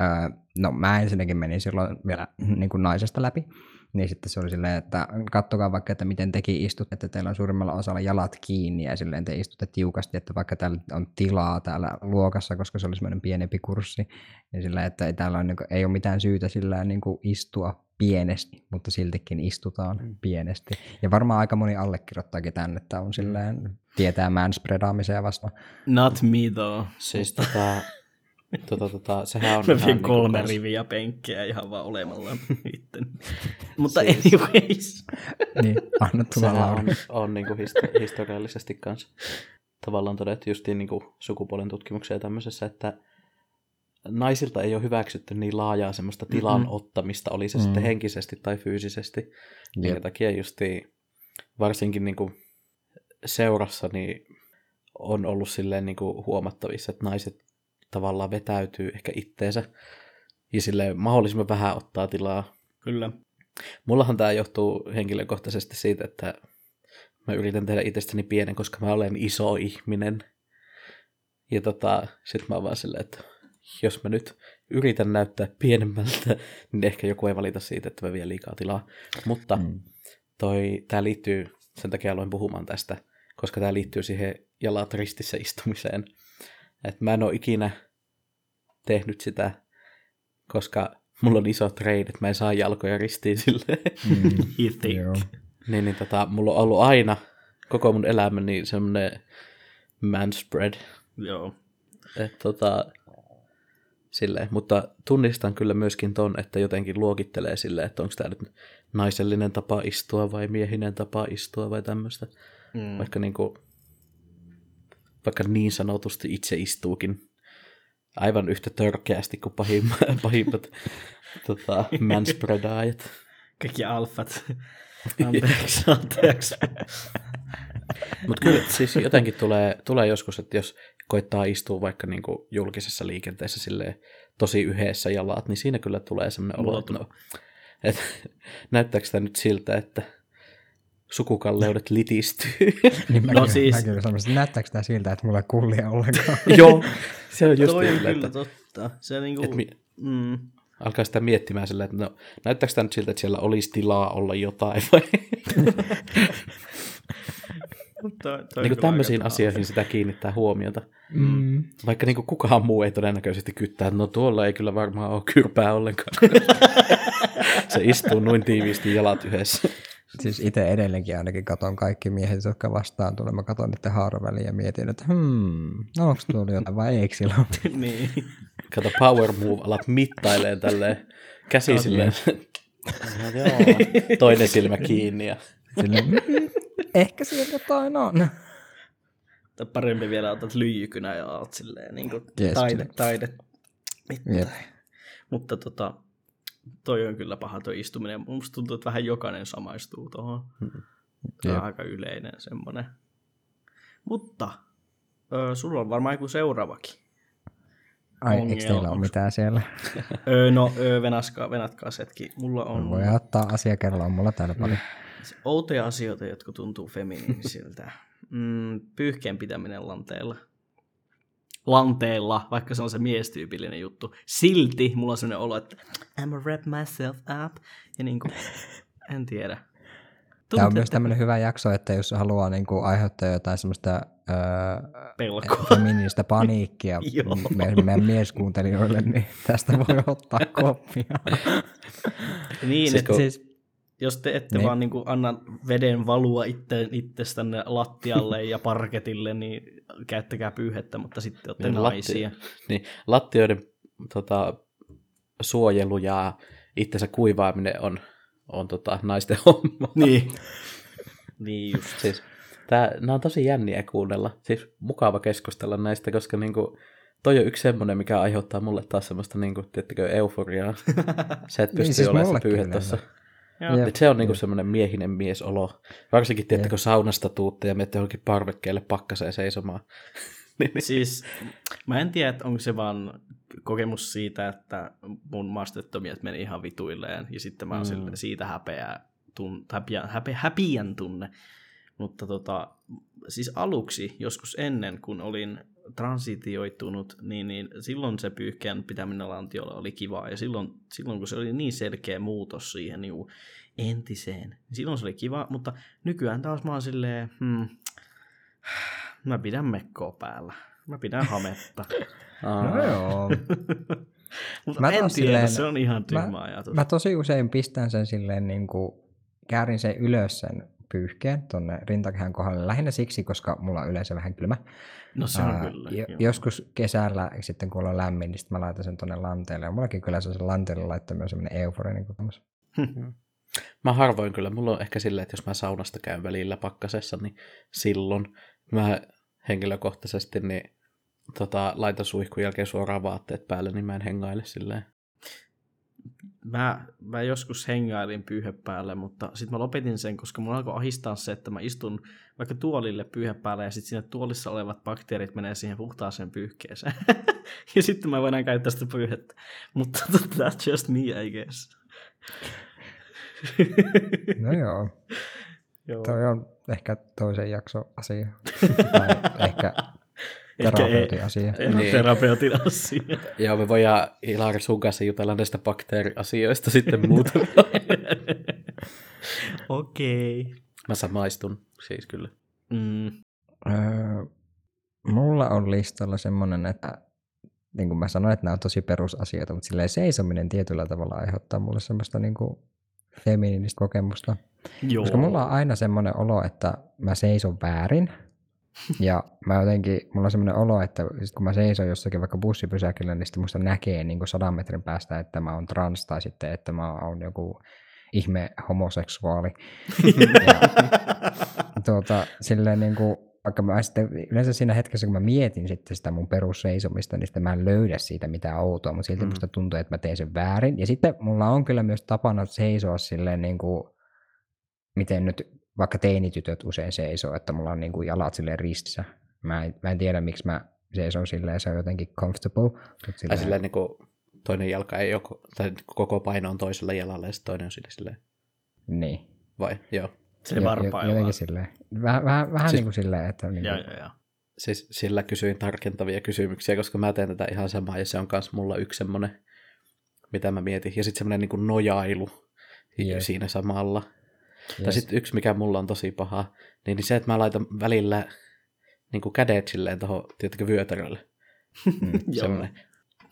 öö, no mä ensinnäkin menin silloin vielä niin kuin naisesta läpi, niin sitten se oli silleen, että kattokaa vaikka, että miten tekin istut, että teillä on suurimmalla osalla jalat kiinni ja silleen te istutte tiukasti, että vaikka täällä on tilaa täällä luokassa, koska se oli semmoinen pienempi kurssi, niin silleen, että ei, täällä on, niin kuin, ei ole mitään syytä sillä niin kuin istua pienesti, mutta siltikin istutaan mm. pienesti. Ja varmaan aika moni allekirjoittaakin tänne, että on silleen, tietää manspreadaamiseen vastaan. Not me though. Siis tota, tota, tota, sehän on Mä ihan vien kolme kans- riviä penkkiä ihan vaan olemalla itten. Mutta Siis- anyways. niin, anna tulla Sehän Laura. on, on niinku histo- historiallisesti kanssa tavallaan todettu justiin niinku sukupuolen tutkimuksia ja tämmöisessä, että naisilta ei ole hyväksytty niin laajaa semmoista tilan ottamista, oli se Mm. sitten henkisesti tai fyysisesti. Minkä Jep. takia justiin varsinkin niinku seurassa niin on ollut silleen niinku huomattavissa, että naiset tavallaan vetäytyy ehkä itteensä ja silleen mahdollisimman vähän ottaa tilaa Kyllä. Mullahan tämä johtuu henkilökohtaisesti siitä, että mä yritän tehdä itsestäni pienen, koska mä olen iso ihminen. Ja tota, sit mä oon vaan silleen, että jos mä nyt yritän näyttää pienemmältä, niin ehkä joku ei valita siitä, että mä vien liikaa tilaa. Mutta Mm. toi, tää liittyy, sen takia aloin puhumaan tästä, koska tää liittyy siihen jalat ristissä istumiseen. Että mä en ole ikinä tehnyt sitä, koska mulla on isot reidet, mä en saa jalkoja ristiin silleen. Mm. You think. Joo. Niin, niin tota, mulla on ollut aina koko mun elämäni semmonen man spread. Joo. Et, tota, silleen. Mutta tunnistan kyllä myöskin ton, että jotenkin luokittelee silleen, että onko tämä nyt naisellinen tapa istua vai miehinen tapa istua vai tämmöistä. Mm. Vaikka niinku, vaikka niin sanotusti itse istuukin aivan yhtä törkeästi kuin pahimmat, pahimmat tota, manspreadaajat. Kaikki alfat. Anteeksi, anteeksi. Mutta kyllä siis jotenkin tulee, tulee joskus, että jos koittaa istua vaikka niinku julkisessa liikenteessä silleen tosi yhdessä jalat, niin siinä kyllä tulee semmoinen olo, että no, et, näyttääkö tämä nyt siltä, että sukukalleudet litistyy? Niin mä, No siis- mä kyllä sanoisin, että näyttääkö tämä siltä, että mulla ei kullia ollenkaan? Joo, se on just Toi on niin, kyllä että, totta. Se niinku, mi, mm, alkaa sitä miettimään silleen, että no, näyttääkö tämä nyt siltä, että siellä olisi tilaa olla jotain vai? toi, toi niin tämmöisiin asioihin sitä kiinnittää huomiota. Mm. Vaikka niin kuin kukaan muu ei todennäköisesti kyttää, että no tuolla ei kyllä varmaan ole kyrpää ollenkaan. se istuu noin tiiviisti jalat yhdessä. Siis itse edelleenkin ainakin katon kaikki miehet, jotka vastaan tulee. Mä katon niiden haaraväliä ja mietin, että hmm, no onko tullut jotain vai eikö sillä ole? niin. Kato, power move, alat mittaileen tälleen käsi silleen. No, joo. Toinen silmä kiinni ja Silleen, mm, ehkä siellä jotain on. Tai parempi vielä otat lyijykynä ja oot silleen niin kuin Yes, taide, taide. Jep. Mutta tota, toi on kyllä paha toi istuminen. Musta tuntuu, että vähän jokainen samaistuu tuohon. Se on Jep. aika yleinen semmoinen. Mutta ö, sulla on varmaan joku seuraavakin. Ai, Ongelma. eikö teillä ole mitään siellä? Öö, no, öö, venaskaa, venatkaa setkin. Mulla on Voi ottaa asiakello, on mulla täällä paljon. outoja asioita, jotka tuntuu feminiinisiltä. Mm, pyyhkeen pitäminen lanteella. Lanteella, vaikka se on se miestyypillinen juttu. Silti mulla on sellainen olo, että I'm wrap myself up. Ja niin kuin, en tiedä. Tämä on Tuntuu, myös että tämmöinen hyvä jakso, että jos haluaa niin kuin, aiheuttaa jotain semmoista öö, pelkoa. feminististä paniikkia Joo. me, meidän mieskuuntelijoille, niin tästä voi ottaa koppia. Niin, Siis siis että kun- siis, jos te ette Niin. vaan niin kuin anna veden valua itse, itsestänne lattialle ja parketille, niin käyttäkää pyyhettä, mutta sitten olette Niin, naisia. niin, lattioiden tota, suojelu ja itsensä kuivaaminen on, on tota, naisten homma. Niin. niin just. Siis, tää, nämä on tosi jänniä kuunnella. Siis mukava keskustella näistä, koska niinku, toi on yksi semmoinen, mikä aiheuttaa mulle taas semmoista, niinku, tiettäkö, euforiaa. Sä et pysty Niin, siis olemaan se pyyhe tuossa. Joo. Et se on niinku semmoinen miehinen miesolo. Varsinkin, tiettäkö, saunasta tuutte ja menette johonkin parvekkeelle pakkaseen seisomaan. Niin, niin. Siis mä en tiedä, että onko se vaan kokemus siitä, että mun maastettomiet meni ihan vituilleen ja sitten mä oon Mm. siitä häpeää, tun, häpeä, häpeä, häpiän tunne. Mutta tota, siis aluksi, joskus ennen, kun olin transitioitunut, niin, niin silloin se pyyhkeän pitäminen lantiolla oli kivaa. Ja silloin, silloin kun se oli niin selkeä muutos siihen niin kuin entiseen, niin silloin se oli kiva. Mutta nykyään taas mä oon silleen, hmm, mä pidän mekkoa päällä. Mä pidän hametta. Aa. No joo. Mutta Mä en tiedä, silleen- se on ihan tyhmä mä- ajatus. Mä tosi usein pistän sen silleen niin kuin, käärin sen ylös sen pyyhkeen tonne rintakehän kohdalle lähinnä siksi, koska mulla on yleensä vähän kylmä. no se on Ää, kyllä. jo, joo. joskus kesällä sitten kun on lämmin, niin sitten mä laitan sen tonne lanteelle. Ja mullakin kyllä se on se lanteelle laittaminen semmoinen euforinen kokemus. Mä harvoin kyllä. Mulla on ehkä silleen, että jos mä saunasta käyn välillä pakkasessa, niin silloin mä henkilökohtaisesti niin, tota, laitan suihkun jälkeen suoraan vaatteet päälle, niin mä en hengaile silleen. Mä, mä joskus hengailin pyyhe päälle, mutta sitten mä lopetin sen, koska mun alkoi ahistaa se, että mä istun vaikka tuolille pyyhe päälle ja sitten siinä tuolissa olevat bakteerit menee siihen puhtaaseen pyyhkeeseen. ja sitten mä voin käyttää sitä pyyhettä. Mutta that's just me, I guess. No joo, Joo. toi on ehkä toisen jakso asia. tai ehkä terapeutin asia. Ei niin. Terapeutin asia. Joo, me voidaan Ilari sun kanssa jutella näistä bakteeriasioista sitten muuta. Okei. mä samaistun siis kyllä. Mm. Öö, mulla on listalla semmoinen, että niin kuin mä sanoin, että nämä on tosi perusasioita, mutta silleen seisominen tietyllä tavalla aiheuttaa mulle semmoista niin kuin feminiinistä kokemusta. Joo. Koska mulla on aina semmoinen olo, että mä seison väärin. Ja mä jotenkin, mulla on semmoinen olo, että sit kun mä seison jossakin vaikka bussipysäkillä, niin sitten musta näkee niin kuin sadan metrin päästä, että mä oon trans tai sitten, että mä oon joku ihme homoseksuaali. ja, tuota, silleen niin kuin, vaikka mä sitten, yleensä siinä hetkessä, kun mä mietin sitten sitä mun perusseisomista, niin sitten mä en löydä siitä mitään outoa, mutta silti mm. musta tuntuu, että mä teen sen väärin. Ja sitten mulla on kyllä myös tapana seisoa silleen niin kuin, miten nyt vaikka teinitytöt usein seisoo, että mulla on niin kuin jalat silleen ristissä. Mä en, mä en tiedä, miksi mä seison silleen, se on jotenkin comfortable. Mutta silleen... Tai silleen niin kuin toinen jalka ei ole, tai koko paino on toisella jalalla ja toinen on silleen. Niin. Vai? Joo. Se jo, varpailla. Jotenkin silleen. Vähän, vähän, vähän siis, niin kuin silleen, että... Niin kuin... Joo, joo, Siis sillä kysyin tarkentavia kysymyksiä, koska mä teen tätä ihan samaa, ja se on myös mulla yksi semmoinen, mitä mä mietin. Ja sitten semmoinen niin kuin nojailu yes. siinä samalla. Yes. Tai sitten yksi, mikä mulla on tosi paha, niin, niin se, että mä laitan välillä niin kuin kädet silleen tuohon, tiettäkö, vyötärölle. Mm, semmoinen.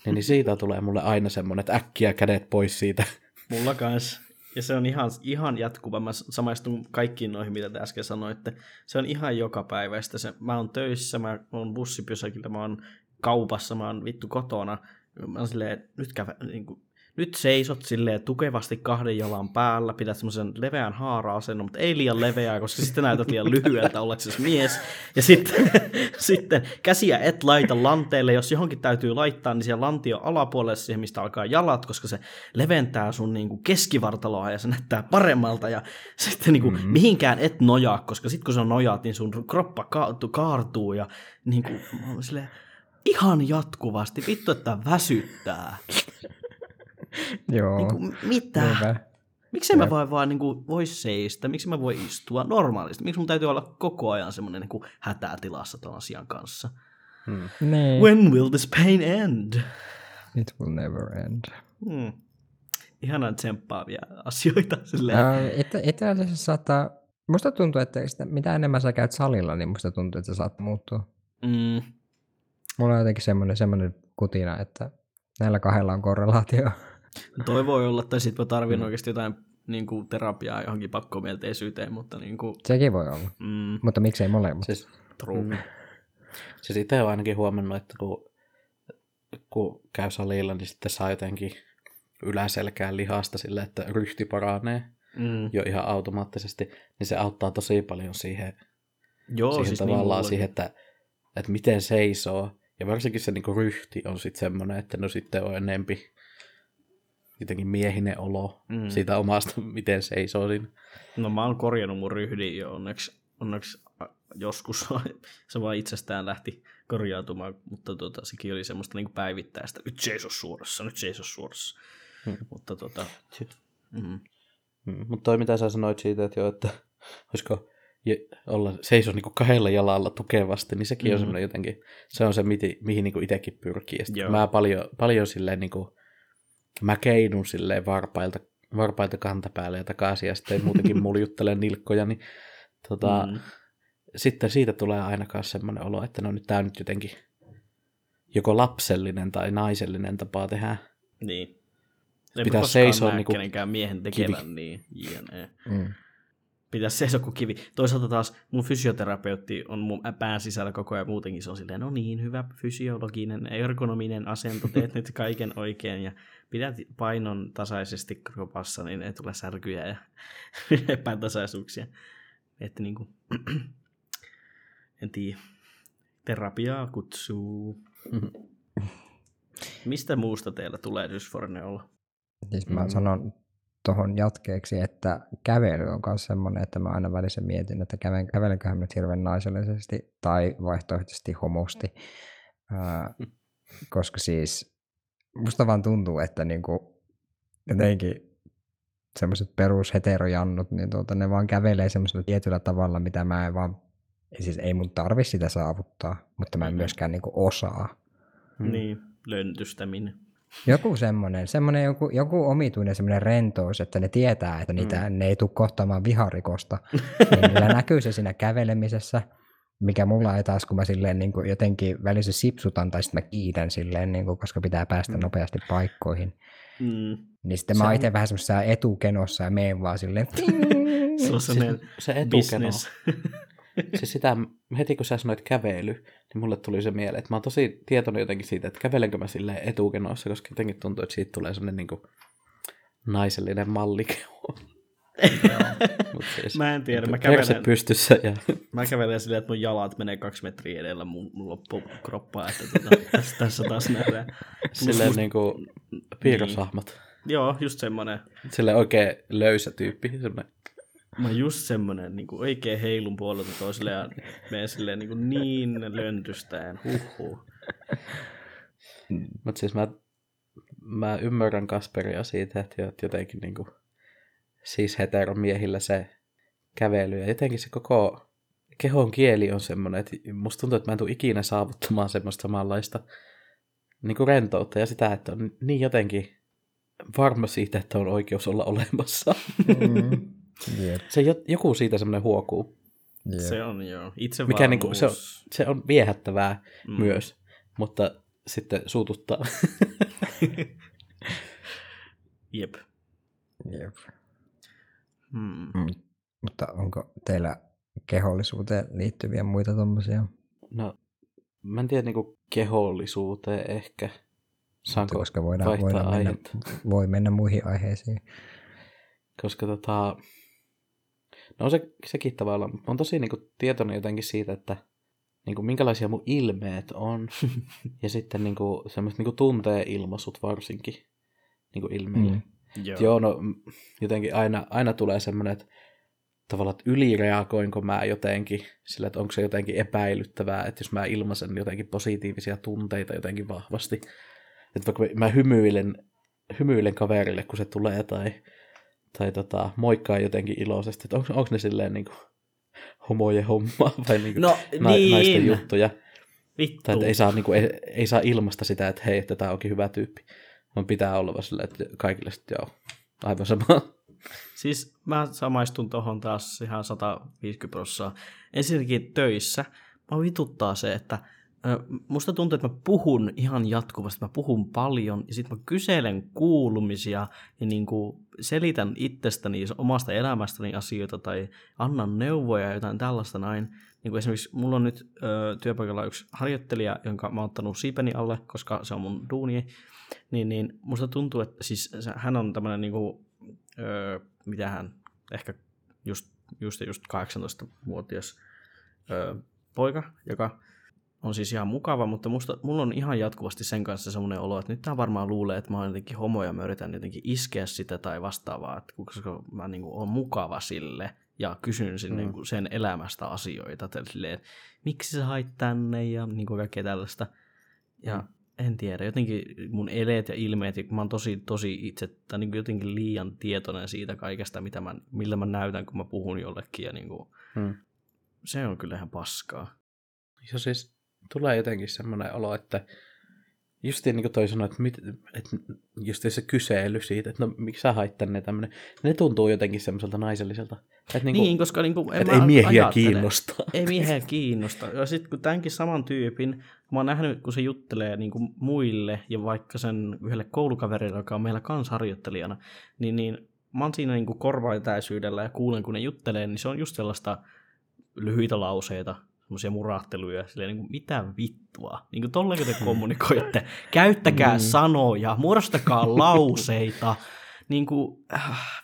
Niin, niin siitä tulee mulle aina semmoinen, että äkkiä kädet pois siitä. Mulla kanssa. Ja se on ihan, ihan jatkuva. Mä samaistun kaikkiin noihin, mitä te äsken sanoitte. Se on ihan joka päivästä. Se, mä oon töissä, mä oon bussipysäkillä, mä oon kaupassa, mä oon vittu kotona. Mä oon silleen, nyt käve, niin kuin, nyt seisot silleen tukevasti kahden jalan päällä, pidät semmoisen leveän haara-asennon, mutta ei liian leveää, koska sitten näytät liian lyhyeltä ollaksesi mies. Ja sitten, sitten käsiä et laita lanteelle, jos johonkin täytyy laittaa, niin siellä lantio alapuolelle siihen, mistä alkaa jalat, koska se leventää sun niin kuin keskivartaloa ja se näyttää paremmalta. Ja sitten niin kuin, mm-hmm. mihinkään et nojaa, koska sitten kun se on nojaat, niin sun kroppa kaartuu, kaartuu ja niin kuin, silleen, ihan jatkuvasti. Vittu, että väsyttää. Joo. Niin kuin, mitä? Niinpä. Miksi mä voi vaan niin kuin, voi seistä? Miksi mä voi istua normaalisti? Miksi mun täytyy olla koko ajan semmoinen niin hätätilassa tämän asian kanssa? Hmm. Nee. When will this pain end? It will never end. Hmm. Ihanan tsemppaavia asioita. Uh, itse asiassa saattaa, musta tuntuu, että sitä, mitä enemmän sä käyt salilla, niin musta tuntuu, että se saattaa muuttua. Mm. Mulla on jotenkin semmoinen, semmoinen kutina, että näillä kahdella on korrelaatio. Toi voi olla, tai sitten mä tarvin mm. oikeasti jotain niin kuin terapiaa johonkin pakkomielteisyyteen, mutta niin kuin... Sekin voi olla, mm. mutta miksei molemmat. Siis, True. Mm. Siis itse olen ainakin huomannut, että kun, kun käy salilla, niin sitten saa jotenkin yläselkään lihasta sille, että ryhti paranee mm. jo ihan automaattisesti, niin se auttaa tosi paljon siihen, Joo, siihen siis tavallaan niin siihen, että, että miten seisoo. Ja varsinkin se niin ryhti on sitten semmoinen, että no sitten on enempi jotenkin miehinen olo mm. siitä omasta, miten seisoo siinä. No mä oon korjannut mun ryhdin jo onneksi, onneksi joskus se vaan itsestään lähti korjautumaan, mutta tota, sekin oli semmoista niin päivittäistä, nyt seiso suorassa, nyt seiso suorassa. Hmm. Mutta tota, mm. Hmm. Mutta toi mitä sä sanoit siitä, että, jo, että olisiko olla seiso niin kahdella jalalla tukevasti, niin sekin mm. on semmoinen jotenkin, se on se, mihin, mihin niin itsekin pyrkii. Ja mä paljon, paljon silleen niin kuin, mä keinun silleen varpailta, varpailta kantapäälle ja takaisin ja sitten muutenkin muljuttelen nilkkoja, niin tota, mm. sitten siitä tulee ainakaan semmoinen olo, että no nyt tää on nyt jotenkin joko lapsellinen tai naisellinen tapa tehdä. Niin. Ei Pitää seisoa niin kenenkään miehen tekevän, kivi. niin jne. Mm pitäisi seisoa kuin kivi. Toisaalta taas mun fysioterapeutti on mun pään sisällä koko ajan muutenkin. Se on silleen, no niin, hyvä fysiologinen, ergonominen asento, teet nyt kaiken oikein ja pidät painon tasaisesti kropassa, niin ei tule särkyjä ja epätasaisuuksia. Että niin kuin, en tiedä. Terapiaa kutsuu. Mistä muusta teillä tulee dysforneolla? Siis mä sanon tuohon jatkeeksi, että kävely on myös semmoinen, että mä aina välissä mietin, että käven, kävelenköhän nyt hirveän naisellisesti tai vaihtoehtoisesti homosti, ää, koska siis musta vaan tuntuu, että niinku, jotenkin semmoiset perusheterojannut, niin tuota, ne vaan kävelee semmoisella tietyllä tavalla, mitä mä en vaan, siis ei mun tarvi sitä saavuttaa, mutta mä en myöskään niinku osaa. Niin, löntystäminen. Joku semmoinen, semmoinen joku, joku omituinen semmoinen rentous, että ne tietää, että niitä, mm. ne ei tule kohtaamaan viharikosta. niin niillä näkyy se siinä kävelemisessä, mikä mulla ei taas, kun mä silleen niin kuin jotenkin välissä sipsutan tai sitten mä kiitän silleen, niin kuin, koska pitää päästä mm. nopeasti paikkoihin. Mm. Niin sitten se mä oon itse vähän semmoisessa etukenossa ja meen vaan silleen. se, se, se etukeno. siis sitä, heti kun sä sanoit kävely, niin mulle tuli se mieleen, että mä oon tosi tietoinen jotenkin siitä, että kävelenkö mä silleen etukenossa, koska jotenkin tuntuu, että siitä tulee semmoinen niin kuin naisellinen mallikeho. Siis, Mä en tiedä, mä kävelen, pystyssä ja mä kävelen silleen, että mun jalat menee kaksi metriä edellä mun, mun loppukroppaa, että tota, tässä, tässä taas nähdään. Silleen niinku piirroshahmot. Joo, just semmonen. Silleen oikein löysä tyyppi. Semmoinen. Mä oon just semmonen niin kuin oikein heilun puolelta toiselle ja menen silleen niin, kuin niin löntystäen. Huhhuh. Mutta siis mä, mä ymmärrän Kasperia siitä, että jot- jotenkin niinku, siis heteromiehillä se kävely ja jotenkin se koko kehon kieli on semmoinen, että musta tuntuu, että mä en tule ikinä saavuttamaan semmoista samanlaista niin kuin rentoutta ja sitä, että on niin jotenkin varma siitä, että on oikeus olla olemassa. Mm. Jep, Se jo- joku siitä semmoinen huokuu, jep. Se on joo. Itse mikä niinku, se, on, se on viehättävää Mm. myös, mutta sitten suututtaa. Jep. Jep. Hmm. Mm. Mutta onko teillä kehollisuuteen liittyviä muita tommosia? No, mä en tiedä niinku kehollisuuteen ehkä. Saanko Koska voidaan, voidaan mennä, voi mennä muihin aiheisiin. Koska tota... No on se, sekin tavallaan. Mä oon tosi niinku tietoinen jotenkin siitä, että niinku minkälaisia mun ilmeet on. ja sitten niinku semmoiset niinku tuntee-ilmaisut varsinkin niinku ilmeille. Mm. Joo. Joo, no jotenkin aina, aina tulee semmoinen, että tavallaan, että ylireagoinko mä jotenkin, sillä että onko se jotenkin epäilyttävää, että jos mä ilmaisen jotenkin positiivisia tunteita jotenkin vahvasti, että vaikka mä hymyilen, hymyilen kaverille, kun se tulee, tai, tai tota, moikkaa jotenkin iloisesti, että onko, ne silleen niin kuin homojen hommaa, vai niin kuin No na- niin. naisten juttuja, Vittu. tai että ei saa, niin kuin, ei, ei saa ilmasta sitä, että hei, että tämä onkin hyvä tyyppi, vaan pitää olla vaan silleen, että kaikille sitten joo, aivan sama. Siis mä samaistun tohon taas ihan 150 prossaa. Ensinnäkin töissä mä vituttaa se, että musta tuntuu, että mä puhun ihan jatkuvasti, mä puhun paljon ja sitten mä kyselen kuulumisia ja niin kuin selitän itsestäni omasta elämästäni asioita tai annan neuvoja ja jotain tällaista näin. Niin kuin esimerkiksi mulla on nyt ö, työpaikalla yksi harjoittelija, jonka mä oon ottanut siipeni alle, koska se on mun duuni. Niin, niin musta tuntuu, että siis hän on tämmöinen niin kuin, mitä hän, ehkä just, just, just 18-vuotias öö, poika, joka on siis ihan mukava, mutta musta, mulla on ihan jatkuvasti sen kanssa semmoinen olo, että nyt tämä varmaan luulee, että mä oon jotenkin homo ja mä yritän jotenkin iskeä sitä tai vastaavaa, että koska mä niin kuin, oon mukava sille ja kysyn sen, Mm. niin kuin, sen elämästä asioita, silleen, että miksi sä hait tänne ja niin kuin kaikkea tällaista. Ja Mm. en tiedä, jotenkin mun eleet ja ilmeet, ja mä oon tosi, tosi itse, tai niin jotenkin liian tietoinen siitä kaikesta, mitä mä, millä mä näytän, kun mä puhun jollekin, ja niin kuin, Hmm. se on kyllä ihan paskaa. Ja siis tulee jotenkin semmoinen olo, että justiin niin kuin toi sanoi, että, mit, että just se kysely siitä, että no miksi sä hait tänne tämmöinen, ne tuntuu jotenkin semmoiselta naiselliselta. Että, niin Niin, kuin, niin koska niin kuin, en että ei miehiä ajattele. kiinnosta. Ei miehiä kiinnosta. Ja sitten kun tämänkin saman tyypin, kun mä oon nähnyt, kun se juttelee niin kuin muille ja vaikka sen yhdelle koulukaverille, joka on meillä kansharjoittelijana, niin, niin mä oon siinä niin kuin korvaetäisyydellä ja kuulen, kun ne juttelee, niin se on just sellaista lyhyitä lauseita, semmoisia murahteluja, silleen niin kuin, mitä vittua. Niin kuin tolleko te kommunikoitte. Käyttäkää Mm. sanoja, muodostakaa lauseita. Niin kuin, äh,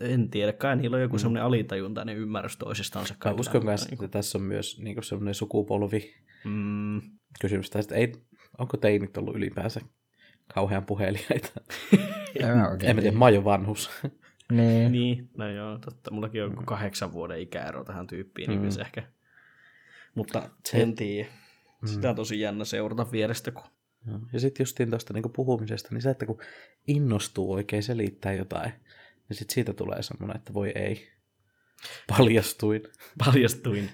en tiedä, kai niillä on joku Mm. semmoinen alitajuntainen ymmärrys toisistansa. Mä uskon myös, niin että tässä on myös niin kuin semmoinen sukupolvi Mm, kysymys. Tästä ei, onko teinit ollut ylipäänsä kauhean puheliaita? Mä oikein en mä tiedä, mä oon jo vanhus. Niin. niin, no joo, totta. Mullakin on joku kahdeksan vuoden ikäero tähän tyyppiin, niin Mm. se ehkä. Mutta Se- en tiedä. Sitä on tosi jännä seurata vierestä, kun. Ja sitten justiin tuosta niinku puhumisesta, niin se, että kun innostuu oikein selittää jotain, niin sitten siitä tulee semmoinen, että voi ei, paljastuin. paljastuin.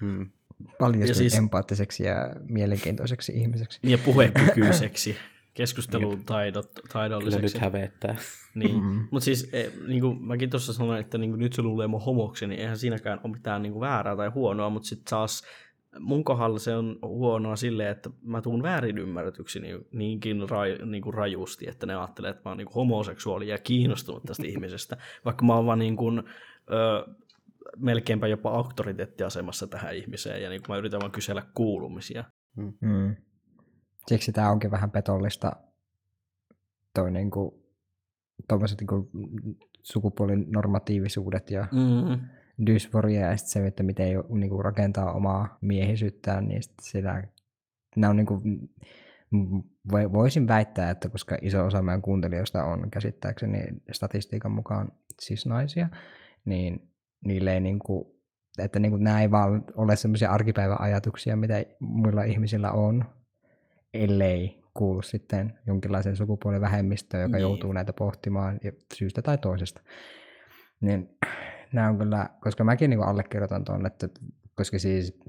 Hmm. Paljastuin Ja siis- siis... empaattiseksi ja mielenkiintoiseksi ihmiseksi. Ja puhekykyiseksi, keskustelutaidot, Kyllä taidolliseksi. nyt hävettää. Niin, Mm. mm. mutta siis e, niin kuin mäkin tuossa sanoin, että niin kuin nyt se luulee mun homoksi, niin eihän siinäkään ole mitään niin kuin väärää tai huonoa, mutta sitten taas mun kohdalla se on huonoa silleen, että mä tuun väärin ymmärretyksi niin, niinkin raj, niin kuin rajusti, että ne ajattelee, että mä oon niin kuin homoseksuaali ja kiinnostunut tästä ihmisestä, vaikka mä oon vaan niin kuin, ö, melkeinpä jopa auktoriteettiasemassa tähän ihmiseen ja niin kuin mä yritän vaan kysellä kuulumisia. Mm. Siksi tämä onkin vähän petollista toi niinku, tommoset niinku sukupuolinormatiivisuudet ja Mm. dysforia ja sitten se, että miten jo, niin kuin rakentaa omaa miehisyyttään, niin sit sitä, nämä on niin kuin, voisin väittää, että koska iso osa meidän kuuntelijoista on käsittääkseni statistiikan mukaan siis naisia, niin niille ei niin kuin, että niin kuin nämä ei vaan ole sellaisia arkipäivän ajatuksia, mitä muilla ihmisillä on, ellei kuulu sitten jonkinlaisen sukupuolivähemmistöön, joka Niin. joutuu näitä pohtimaan ja syystä tai toisesta. Niin nämä on kyllä, koska mäkin niin allekirjoitan tuon, että koska siis,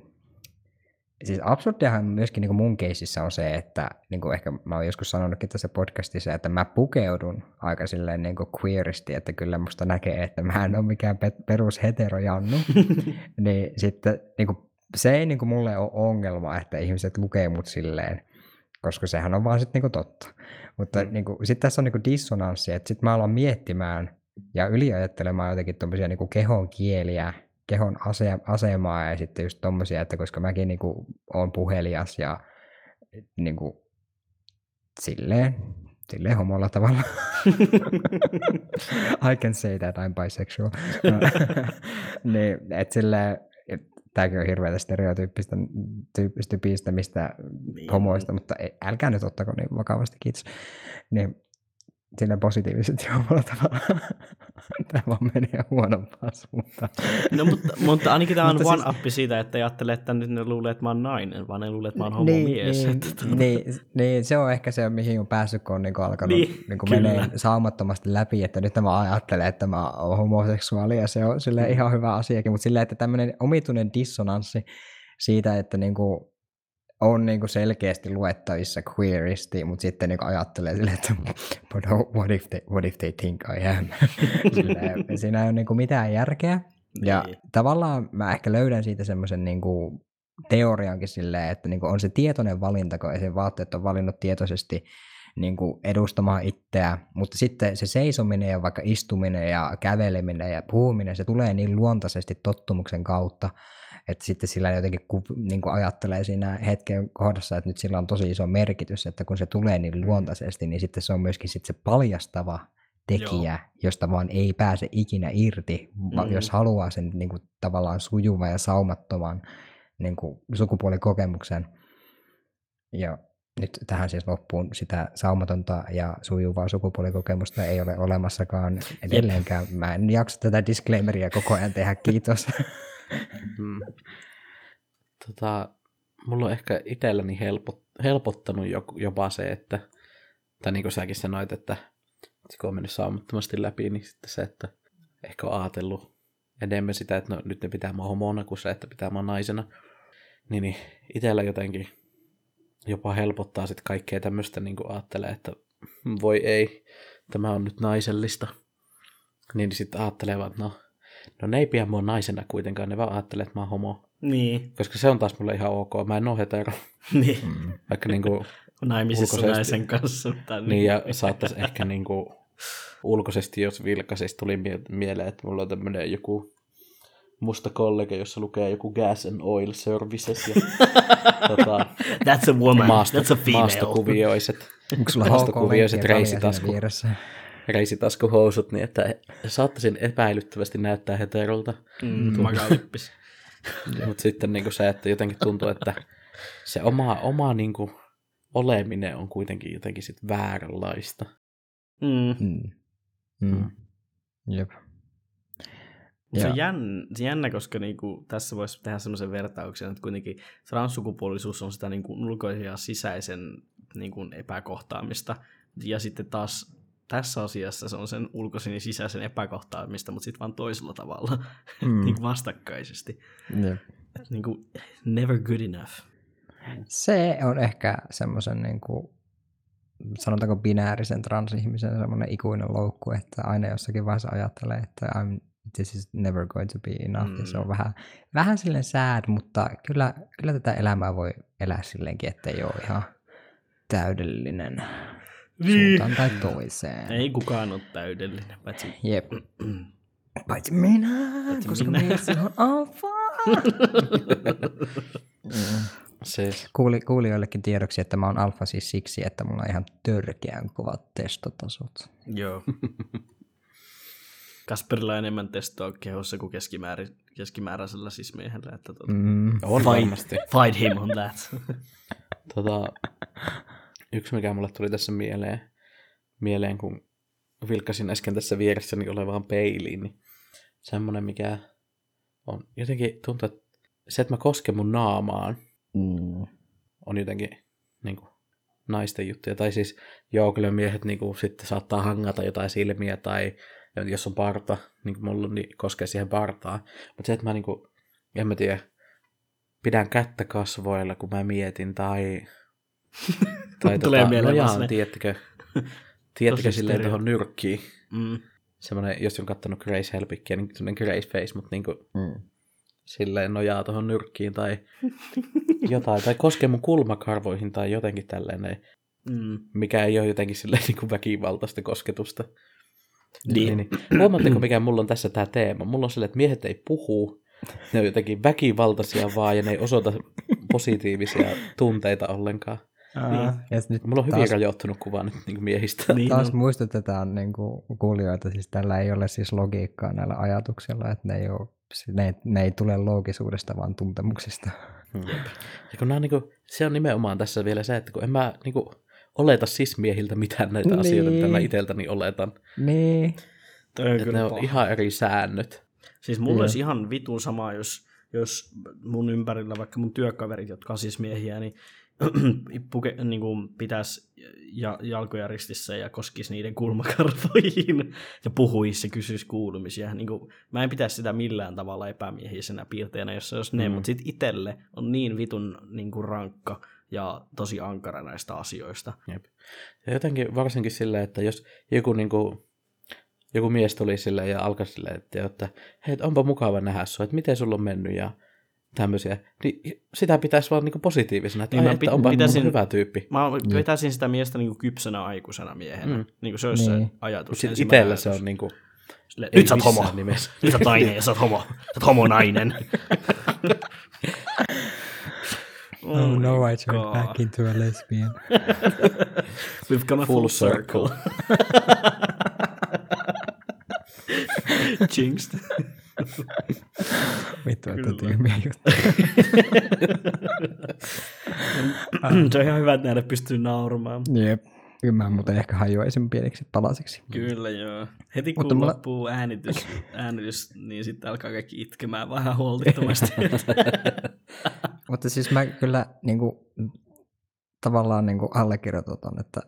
siis absurdiahan myöskin niin mun keisissä on se, että niin kuin ehkä mä oon joskus sanonutkin tässä podcastissa, että mä pukeudun aika silleen niin kuin queeristi, että kyllä musta näkee, että mä en ole mikään pe- perus heterojannu, niin sitten niin kuin, se ei niin kuin mulle ole ongelma, että ihmiset lukee mut silleen, koska sehän on vaan sitten niinku totta. Mutta Mm. niinku, sitten tässä on niinku dissonanssi, että sitten mä alan miettimään ja yliajattelemaan jotenkin tuommoisia niinku kehon kieliä, kehon ase- asemaa ja sitten just tommosia, että koska mäkin niinku on puhelias ja niinku silleen, silleen homolla tavalla. I can say that I'm bisexual. niin, et silleen, tämäkin on hirveätä stereotyyppistä tyyppistä pistämistä Niin. homoista, mutta ei, älkää nyt ottako niin vakavasti, kiitos. Niin, sillä positiivisesti omalla tavalla. Tämä vaan menee huonompaan suuntaan. No, mutta, mutta ainakin tämä on one siis- siitä, että ajattelee, että nyt ne luulee, että mä oon nainen, vaan ne luulee, että mä oon homomies. Niin, että, tuota- niin, niin, se on ehkä se, mihin on päässyt, kun on niin alkanut Niin, niin, niin kyllä. menee saumattomasti läpi, että nyt mä ajattelen, että mä oon homoseksuaali ja se on sille ihan hyvä asiakin, mutta silleen, että tämmöinen omituinen dissonanssi siitä, että niin kuin on niin kuin selkeästi luettavissa queeristi, mutta sitten niin ajattelee silleen, että but what if they, what if they think I am? silleen, siinä ei ole niin kuin mitään järkeä. Ja Niin. tavallaan mä ehkä löydän siitä semmoisen niin kuin teoriankin silleen, että niin kuin on se tietoinen valinta, kun esim. vaatteet on valinnut tietoisesti niin kuin edustamaan itseä, mutta sitten se seisominen ja vaikka istuminen ja käveleminen ja puhuminen, se tulee niin luontaisesti tottumuksen kautta, että sitten sillä jotenkin ku, niin kuin ajattelee siinä hetken kohdassa, että nyt sillä on tosi iso merkitys, että kun se tulee niin luontaisesti, niin sitten se on myöskin sitten se paljastava tekijä, Joo. josta vaan ei pääse ikinä irti, mm. Mm. jos haluaa sen niin kuin, tavallaan sujuvan ja saumattoman niin kuin, sukupuolikokemuksen. Ja nyt tähän siis loppuun sitä saumatonta ja sujuvaa sukupuolikokemusta ei ole olemassakaan edelleenkään. Mä en jaksa tätä disclaimeria koko ajan tehdä, kiitos. Mm. Tota, mulla on ehkä itselläni helpot, helpottanut jo, jopa se, että, tai niin kuin säkin sanoit, että kun on mennyt saumattomasti läpi, niin sitten se, että ehkä on ajatellut enemmän sitä, että no, nyt ne pitää mua homona kuin se, että pitää mua naisena. Niin, niin itsellä jotenkin jopa helpottaa sitten kaikkea tämmöistä, niin kuin ajattelee, että voi ei, tämä on nyt naisellista. Niin sitten ajattelee vaan, että no, no ne ei pidä mua naisena kuitenkaan, ne vaan ajattelee, että mä oon homo. Niin, Koska se on taas mulle ihan ok, mä en oo hetero, niin. Mm. vaikka niinku, naimisissa Ulkoisesti. naisen kanssa. Mutta niin ja saattaisi ehkä niinku ulkoisesti, jos vilkaisesti tuli mie- mieleen, että mulla on tämmönen joku musta kollega, jossa lukee joku gas and oil services ja tota, That's a woman, maasto, that's a female. maastokuvioiset, Onko sulla maastokuvioiset reisitasku, vieressä? Reisitaskuhousut, niin että saattaisin epäilyttävästi näyttää heterolta. Mm, makalippis. Mutta sitten niinku se, että jotenkin tuntuu, että se oma, oma niinku oleminen on kuitenkin jotenkin sit vääränlaista. Mm. Mm. Mm. Mm. Jep. Se on Joo. jännä, se jännä koska niinku, tässä voisi tehdä semmoisen vertauksen, että kuitenkin transsukupuolisuus on sitä niinku, ulkoisen ja sisäisen niinku, epäkohtaamista. Ja sitten taas tässä asiassa se on sen ulkoisen ja sisäisen epäkohtaamista, mutta sitten vaan toisella tavalla, Mm. niinku vastakkaisesti. Jep. Et, niinku, never good enough. Se on ehkä semmoisen niin kuin, sanotaanko binäärisen transihmisen semmoinen ikuinen loukku, että aina jossakin vaiheessa ajattelee, että I'm, this is never going to be enough. Mm. Ja se on Mm. vähän, vähän silleen sad, mutta kyllä, kyllä tätä elämää voi elää silleenkin, että ei ole ihan täydellinen Niin. suuntaan tai toiseen. Ei kukaan ole täydellinen, paitsi Jep. Paitsi minä, Paitsi koska minä. on alfa. Siis, Kuuli, kuulijoillekin tiedoksi, että mä oon alfa siis siksi, että mulla on ihan törkeän kovat testotasot. Joo. Kasperilla on enemmän testoa kehossa kuin keskimäärä, keskimääräisellä sismiehellä. Että tuota, Mm. On Fight. varmasti. Fight him on that. Tota, yksi, mikä mulle tuli tässä mieleen, mieleen kun vilkkasin äsken tässä vieressäni olevaan peiliin, niin semmoinen, mikä on jotenkin tuntuu, että se, että mä kosken mun naamaan, Mm. on jotenkin niin kuin, naisten juttuja. Tai siis, joo, kyllä miehet niin kuin, sitten saattaa hangata jotain silmiä, tai jos on parta, niin kuin mulla on, niin koskee siihen partaan. Mutta se, että mä niin kuin, en mä tiedä, pidän kättä kasvoilla, kun mä mietin, tai... tai Tulee mieleen vaan nojaan, tiedättekö, tiedättekö silleen tuohon nyrkkiin. Mm. Semmoinen, jos on kattonut Grace Helbickia, niin semmoinen Grace face, mutta niin kuin, Mm. silleen nojaa tuohon nyrkkiin tai jotain, tai koskee mun kulmakarvoihin tai jotenkin tälleen, Mm. mikä ei ole jotenkin silleen niin kuin väkivaltaista kosketusta. Niin. niin. Huomaatteko, mikä mulla on tässä tämä teema? Mulla on silleen, että miehet ei puhu, ne on jotenkin väkivaltaisia vaan ja ne ei osoita positiivisia tunteita ollenkaan. Niin. Ja sit nyt Mulla on hyvin taas, rajoittunut kuva nyt niin kuin miehistä. Niin taas on. muistutetaan niin kuin kuulijoita, siis tällä ei ole siis logiikkaa näillä ajatuksilla, että ne ei, ole, ne, ei- ne ei tule loogisuudesta, vaan tuntemuksista. Mm. Ja kun nämä, niin kuin, se on nimenomaan tässä vielä se, että kun en mä niin kuin, oleta sis-miehiltä mitään näitä Niin. asioita, mitä mä itseltäni oletan. Niin. Toi on Että ne on ihan eri säännöt. Siis mulla Joo. olisi ihan vitun sama, jos, jos mun ympärillä vaikka mun työkaverit, jotka on siis miehiä, niin, puke, niin kuin pitäisi ja, jalkoja ristissä ja koskisi niiden kulmakarvoihin ja puhuisi ja kysyisi kuulumisia. Niin kuin, mä en pitäisi sitä millään tavalla epämiehisenä piirteenä, jos se olisi ne, Mm. mutta sitten itselle on niin vitun niin kuin rankka ja tosi ankara näistä asioista. Jep. Ja jotenkin varsinkin silleen, että jos joku, niin kuin, joku mies tuli silleen ja alkoi silleen, että, että hei, onpa mukava nähdä sua, että miten sulla on mennyt ja tämmöisiä, niin sitä pitäisi vaan niin kuin positiivisena, että, Niin niin mä että onpa pitäisin- pitäisin... hyvä tyyppi. Mä vetäisin sitä miestä niin kuin kypsänä aikuisena miehenä. Mm. Niin kuin se olisi Niin. se ajatus. Sitten itsellä se on niin kuin, Silleen, ei nyt sä oot homo. nimessä. Nyt sä oot nainen ja sä oot homo. Sä oot homonainen. Oh, my no, I turned God. back into a lesbian. We've come a Full full, circle. Jinxed. Vittu, että tyhmiä juttuja. se on ihan hyvä, että näille pystyy nauramaan. Jep. Kyllä mä muuten ehkä hajoaisin pieniksi palasiksi. Kyllä joo. Heti kun Mutta mulla- loppuu äänitys, äänitys, niin sitten alkaa kaikki itkemään vähän holtittomasti. Mutta siis mä kyllä niin kuin, tavallaan niin kuin allekirjoitan että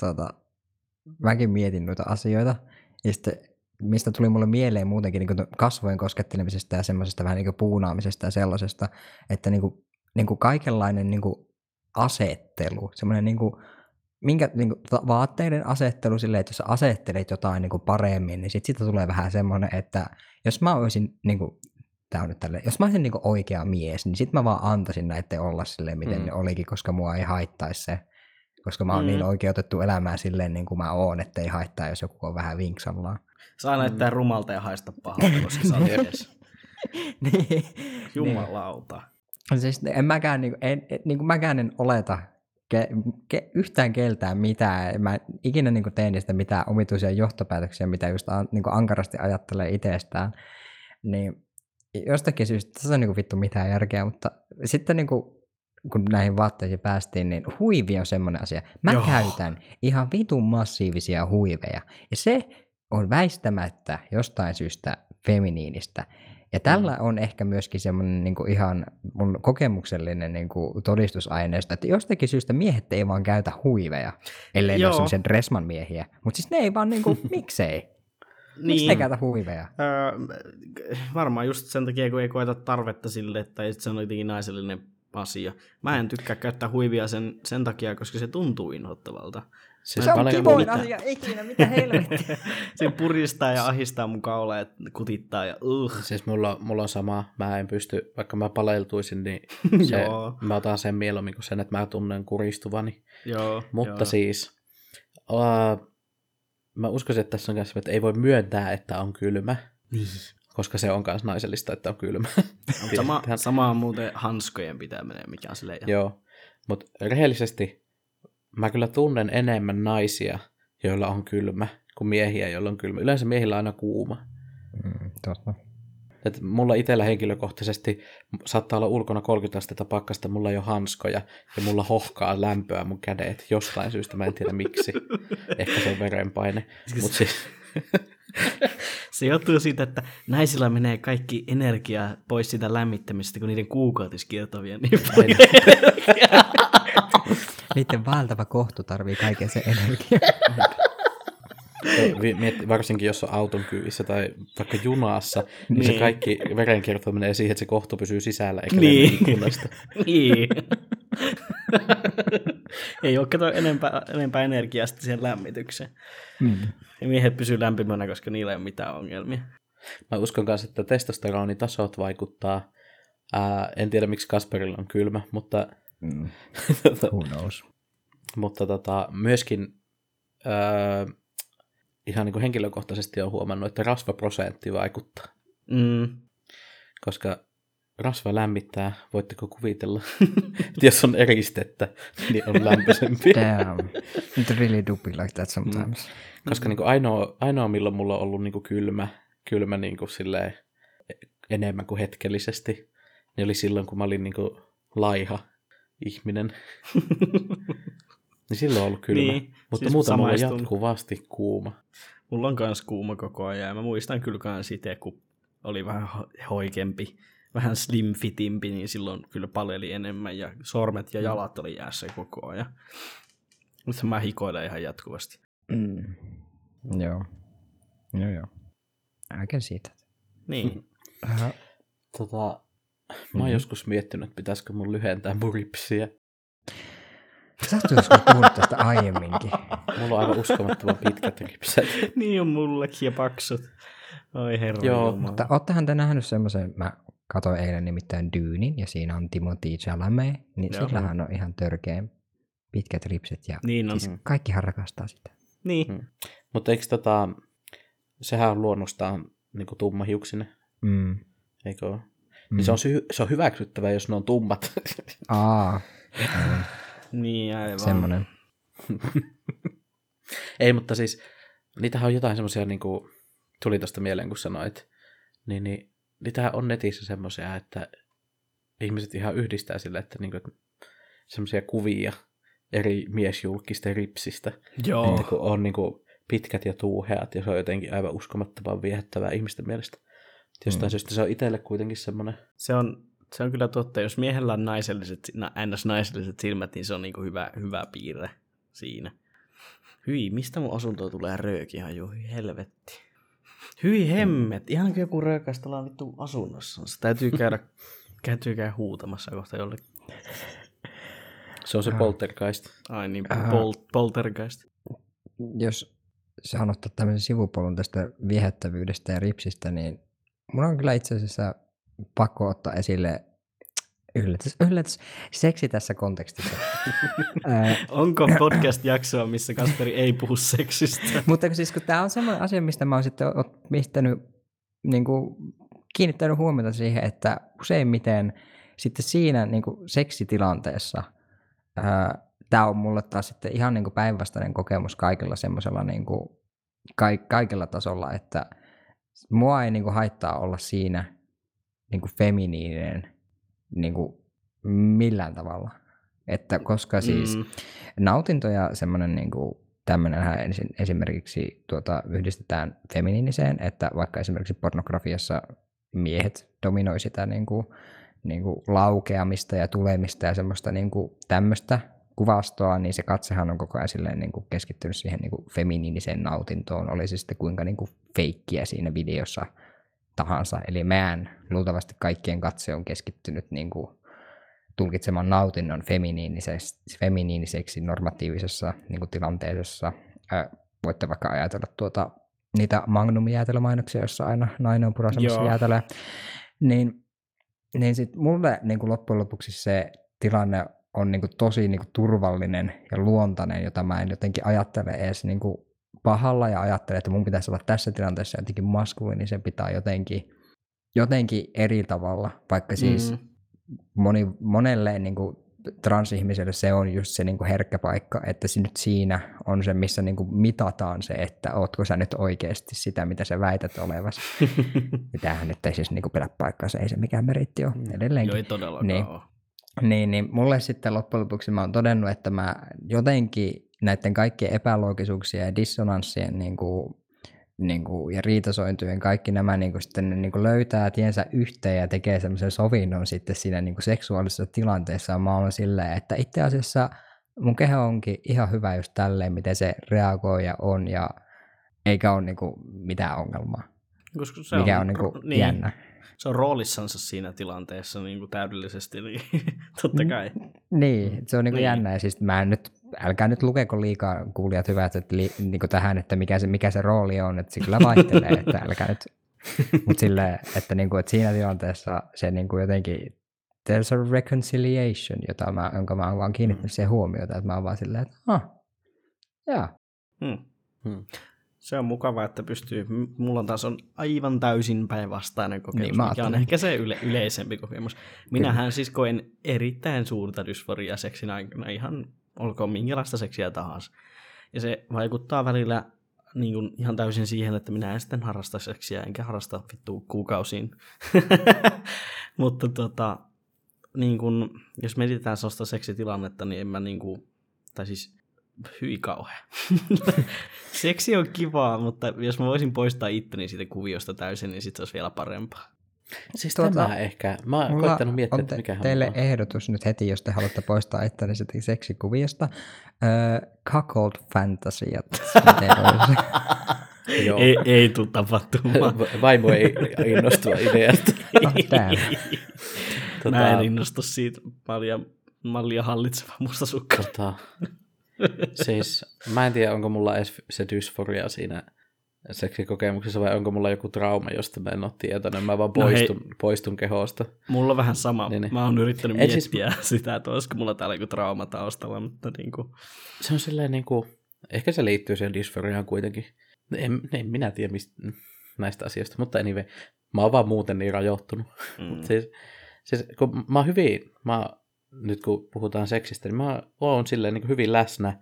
tuota, mäkin mietin noita asioita. Ja sitten mistä tuli mulle mieleen muutenkin niin kasvojen koskettelemisesta ja semmoisesta vähän niin kuin puunaamisesta ja sellaisesta, että niin kuin, niin kuin kaikenlainen niin kuin asettelu, semmoinen niin kuin, minkä, niin kuin, vaatteiden asettelu silleen, että jos sä asettelet jotain niin kuin paremmin, niin sit siitä tulee vähän semmoinen, että jos mä olisin, niin kuin, tää on nyt tälle, jos mä olisin niin kuin oikea mies, niin sit mä vaan antaisin näiden olla silleen, miten Mm. ne olikin, koska mua ei haittaisi se, koska mä oon Mm. niin oikeutettu elämään silleen niin kuin mä oon, että ei haittaa, jos joku on vähän vinksallaan. Saa näyttää rumalta ja haista pahalta, koska sä oot mies. niin. Jumalauta. Siis en mäkään, niin, en, niin kuin mäkään en oleta ke, ke, yhtään keltään mitään. Mä ikinä niin kuin, teen niistä mitään omituisia johtopäätöksiä, mitä just an, niin kuin ankarasti ajattelee itsestään. Niin jostakin syystä tässä on niin kuin, vittu mitään järkeä, mutta sitten niin kuin, kun näihin vaatteisiin päästiin, niin huivi on semmoinen asia. Mä. Joo. käytän ihan vitun massiivisia huiveja. Ja se on väistämättä jostain syystä feminiinistä. Ja tällä on ehkä myöskin semmoinen niin ihan mun kokemuksellinen niin kuin todistusaineisto, että jostakin syystä miehet ei vaan käytä huiveja, ellei ne Joo. ole semmoisia Dressman miehiä. Mutta siis ne ei vaan, niin kuin, miksei? Miksi Niin. ne käytä huiveja? Öö, varmaan just sen takia, kun ei koeta tarvetta sille, tai se on jotenkin naisellinen asia. Mä en tykkää käyttää huivia sen, sen takia, koska se tuntuu inhottavalta. Se mä on kivoin asia ikinä, mitä helvettiä. se puristaa ja ahistaa mun kaulaa ja kutittaa ja uh. Siis mulla, mulla on sama, mä en pysty, vaikka mä paleltuisin, niin se, Joo. mä otan sen mieluummin kuin sen, että mä tunnen kuristuvani. Joo, Mutta joo. siis, uh, mä uskoisin, että tässä on kanssa, että ei voi myöntää, että on kylmä, Niin. koska se on myös naisellista, että on kylmä. Sama, samaa muuten hanskojen pitäminen, mikä on silleen. Joo, mutta rehellisesti mä kyllä tunnen enemmän naisia, joilla on kylmä, kuin miehiä, joilla on kylmä. Yleensä miehillä on aina kuuma. Mm, totta. Et mulla itsellä henkilökohtaisesti saattaa olla ulkona 30 astetta pakkasta, mulla ei ole hanskoja ja mulla hohkaa lämpöä mun kädet jostain syystä, mä en tiedä miksi. Ehkä se on verenpaine. Mut siis, Se johtuu siitä, että naisilla menee kaikki energia pois siitä lämmittämisestä, kun niiden kuukautiskierto vie niin paljon energiaa. Niiden valtava kohtu tarvii kaiken sen energian. vi- mietti- varsinkin jos on auton kyyvissä tai vaikka junassa, niin, niin se kaikki verenkierto menee siihen, että se kohtu pysyy sisällä eikä Niin. niin. ikkunasta. niin. Ei ole kato enempää, enempää energiaa sitten siihen lämmitykseen. Mm. Ja miehet pysyy lämpimänä, koska niillä ei ole mitään ongelmia. Mä uskon myös, että testosteronitasot vaikuttaa. Ää, en tiedä, miksi Kasperilla on kylmä, mutta, Mm. Who knows? mutta tota, myöskin ää, ihan niin kuin henkilökohtaisesti on huomannut, että rasvaprosentti vaikuttaa. Mm. Koska rasva lämmittää, voitteko kuvitella, että jos on eristettä, niin on lämpöisempi. Damn. It really do be like that sometimes. Koska niin kuin ainoa, ainoa, milloin mulla on ollut niin kuin kylmä, kylmä niin kuin silleen enemmän kuin hetkellisesti, niin oli silloin, kun mä olin niin kuin laiha ihminen. niin silloin on ollut kylmä. Niin, Mutta siis muuten mulla on jatkuvasti kuuma. Mulla on kans kuuma koko ajan. ja Mä muistan kyllä kans itse, kun oli vähän ho- hoikempi, vähän slim fitimpi, niin silloin kyllä paleli enemmän ja sormet ja jalat oli jäässä koko ajan. Nyt mä hikoilen ihan jatkuvasti. Mm. Joo. Joo, joo. I can see that. Niin. Uh, Tota, mä oon Mhm. joskus miettinyt, että pitäisikö mun lyhentää mun ripsiä. sä oot joskus puhunut tästä aiemminkin. Mulla on aivan uskomattoman pitkät ripset. niin on mullekin ja paksut. Oi herra Joo, Jumala. Mutta oottehan te nähnyt semmoisen, mä katsoin eilen nimittäin Dyynin, ja siinä on Timothy Chalamet, niin Joo. sillähän on ihan törkeen pitkät ripset, ja Niin on. siis kaikkihan rakastaa sitä. Niin. Mm. Mutta eikö tota, sehän on luonnostaan niin tummahiuksinen, Mm. eikö ole? Mm. Niin se on, sy- se on hyväksyttävää, jos ne on tummat. Aa, aivan. Niin, aivan. semmonen. Ei, mutta siis niitähän on jotain semmoisia, niin kuin tuli tuosta mieleen, kun sanoit, niin, niin niitähän on netissä semmoisia, että ihmiset ihan yhdistää sille, että, niin kuin, että semmoisia kuvia eri miesjulkisten ripsistä, Joo. että kun on niin kuin pitkät ja tuuheat, ja se on jotenkin aivan uskomattoman viehättävää ihmisten mielestä. Jostain Mm. mm. syystä se on itselle kuitenkin semmoinen, Se on, se on kyllä totta. Jos miehellä on naiselliset, na- ns-naiselliset silmät, niin se on niinku hyvä, hyvä piirre siinä. Hyi, mistä mun asuntoon tulee rööki ihan jo helvetti. Hyi hemmet, ihan kuin joku tuolla vittu asunnossa. Se täytyy käydä, täytyy käydä huutamassa kohta jollekin. se on se Ah. poltergeist. Ai niin, Äh. pol- poltergeist. Jos saan ottaa tämmöisen sivupolun tästä viehättävyydestä ja ripsistä, niin mun on kyllä itse asiassa pakko ottaa esille yllätys, yllätys, seksi tässä kontekstissa. Onko podcast-jaksoa, missä Kasperi ei puhu seksistä? Mutta siis kun tämä on semmoinen asia, mistä mä oon sitten pistänyt, niin kuin, kiinnittänyt huomiota siihen, että useimmiten sitten siinä niin kuin seksitilanteessa tämä on mulle taas sitten ihan niin kuin päinvastainen kokemus kaikilla semmoisella niin kuin, ka- kaikilla tasolla, että mua ei niin kuin haittaa olla siinä niin kuin feminiininen niin kuin millään tavalla. Että koska siis Mm. nautinto ja semmoinen niin kuin, tämmöinenhän ensin, esimerkiksi tuota, yhdistetään feminiiniseen, että vaikka esimerkiksi pornografiassa miehet dominoi sitä niin kuin, niin kuin laukeamista ja tulemista ja semmoista niin kuin, tämmöistä kuvastoa, niin se katsehan on koko ajan silleen, niin kuin keskittynyt siihen niin kuin feminiiniseen nautintoon, oli se sitten kuinka niin kuin feikkiä siinä videossa tahansa. Eli meidän luultavasti kaikkien katse on keskittynyt niin kuin tulkitsemaan nautinnon feminiiniseksi, feminiiniseksi normatiivisessa niin kuin tilanteessa. Ää, voitte vaikka ajatella tuota, niitä Magnum-jäätelömainoksia, jossa aina nainen on purasemassa jäätelöä. Niin, niin sit mulle niin kuin loppujen lopuksi se tilanne on niin kuin tosi niin kuin turvallinen ja luontainen, jota mä en jotenkin ajattele edes niin kuin pahalla ja ajattele, että mun pitäisi olla tässä tilanteessa jotenkin maskuliinisempi tai jotenkin, jotenkin eri tavalla, vaikka siis Mm. moni, monelle niin kuin transihmiselle se on just se niin kuin herkkä paikka, että se nyt siinä on se, missä niin kuin mitataan se, että ootko sä nyt oikeasti sitä, mitä sä väität olevasi. ja tämähän nyt ei siis niin kuin pidä paikkaansa, ei se mikään meritti ole edelleenkin. Joo, ei todellakaan Niin. ole. Niin, niin mulle sitten loppujen lopuksi mä oon todennut, että mä jotenkin näiden kaikkien epäloogisuuksien ja dissonanssien niin kuin, niin kuin, ja riitasointujen kaikki nämä niin kuin, sitten niin kuin löytää tiensä yhteen ja tekee semmoisen sovinnon sitten siinä niin kuin seksuaalisessa tilanteessa. Mä oon silleen, että itse asiassa mun keho onkin ihan hyvä just tälleen, miten se reagoi ja on ja eikä ole niin kuin, mitään ongelmaa, Koska se mikä on, on niin kuin, niin, jännä. Se on roolissansa siinä tilanteessa niin kuin täydellisesti, niin totta kai. Niin, se on niinku Niin. niin. jännä. Ja siis mä en nyt, älkää nyt lukeko liikaa kuulijat hyvät, että li, niinku tähän, että mikä se, mikä se rooli on, että se kyllä vaihtelee, että älkää nyt. Mutta silleen, että, niinku, että siinä tilanteessa se niinku jotenkin, there's a reconciliation, jota mä, jonka mä oon vaan kiinnittänyt siihen huomiota, että mä oon vaan silleen, että ah, jaa, Hmm. Hmm. Se on mukava, että pystyy, mulla taas on aivan täysin päinvastainen kokemus, Niin, mikä on ehkä se yle, yleisempi kokemus. Minähän siis koen erittäin suurta dysforiaa seksin aikana, ihan olkoon minkälaista seksiä tahansa. Ja se vaikuttaa välillä niin kuin ihan täysin siihen, että minä en sitten harrasta seksiä, enkä harrasta vittu kuukausiin. Mutta tota, niin kuin, jos mietitään sellaista seksitilannetta, niin en mä niin kuin, tai siis hyi kauhea. Seksi on kivaa, mutta jos mä voisin poistaa itteni siitä kuviosta täysin, niin sit se olisi vielä parempaa. Siis Tota, tämä ehkä. Mä oon Mulla koittanut miettiä, on että te- mikä teille on. ehdotus nyt heti, jos te haluatte poistaa itteni sitä seksikuviosta. Öö, cuckold fantasiat. Joo. Ei, ei tule tapahtumaan. Va- Vaimo ei innostua ideasta. Tota, Mä en innostu siitä mallia, mallia hallitseva mustasukka. tota, siis mä en tiedä, onko mulla edes se dysforia siinä seksikokemuksessa vai onko mulla joku trauma, josta mä en ole tietoinen. Mä vaan No hei. poistun, poistun kehosta. Mulla on vähän sama. Niin, niin. Mä oon yrittänyt Et siis- miettiä sitä, että olisiko mulla täällä joku trauma taustalla, mutta niin kuin, Se on silleen niinku, ehkä se liittyy siihen dysforiaan kuitenkin. En, en minä tiedä mistä, näistä asioista, mutta anyway, mä oon vaan muuten niin rajoittunut. mm, Siis, siis kun mä oon hyvin, mä, nyt kun puhutaan seksistä, niin mä oon silleen niin hyvin läsnä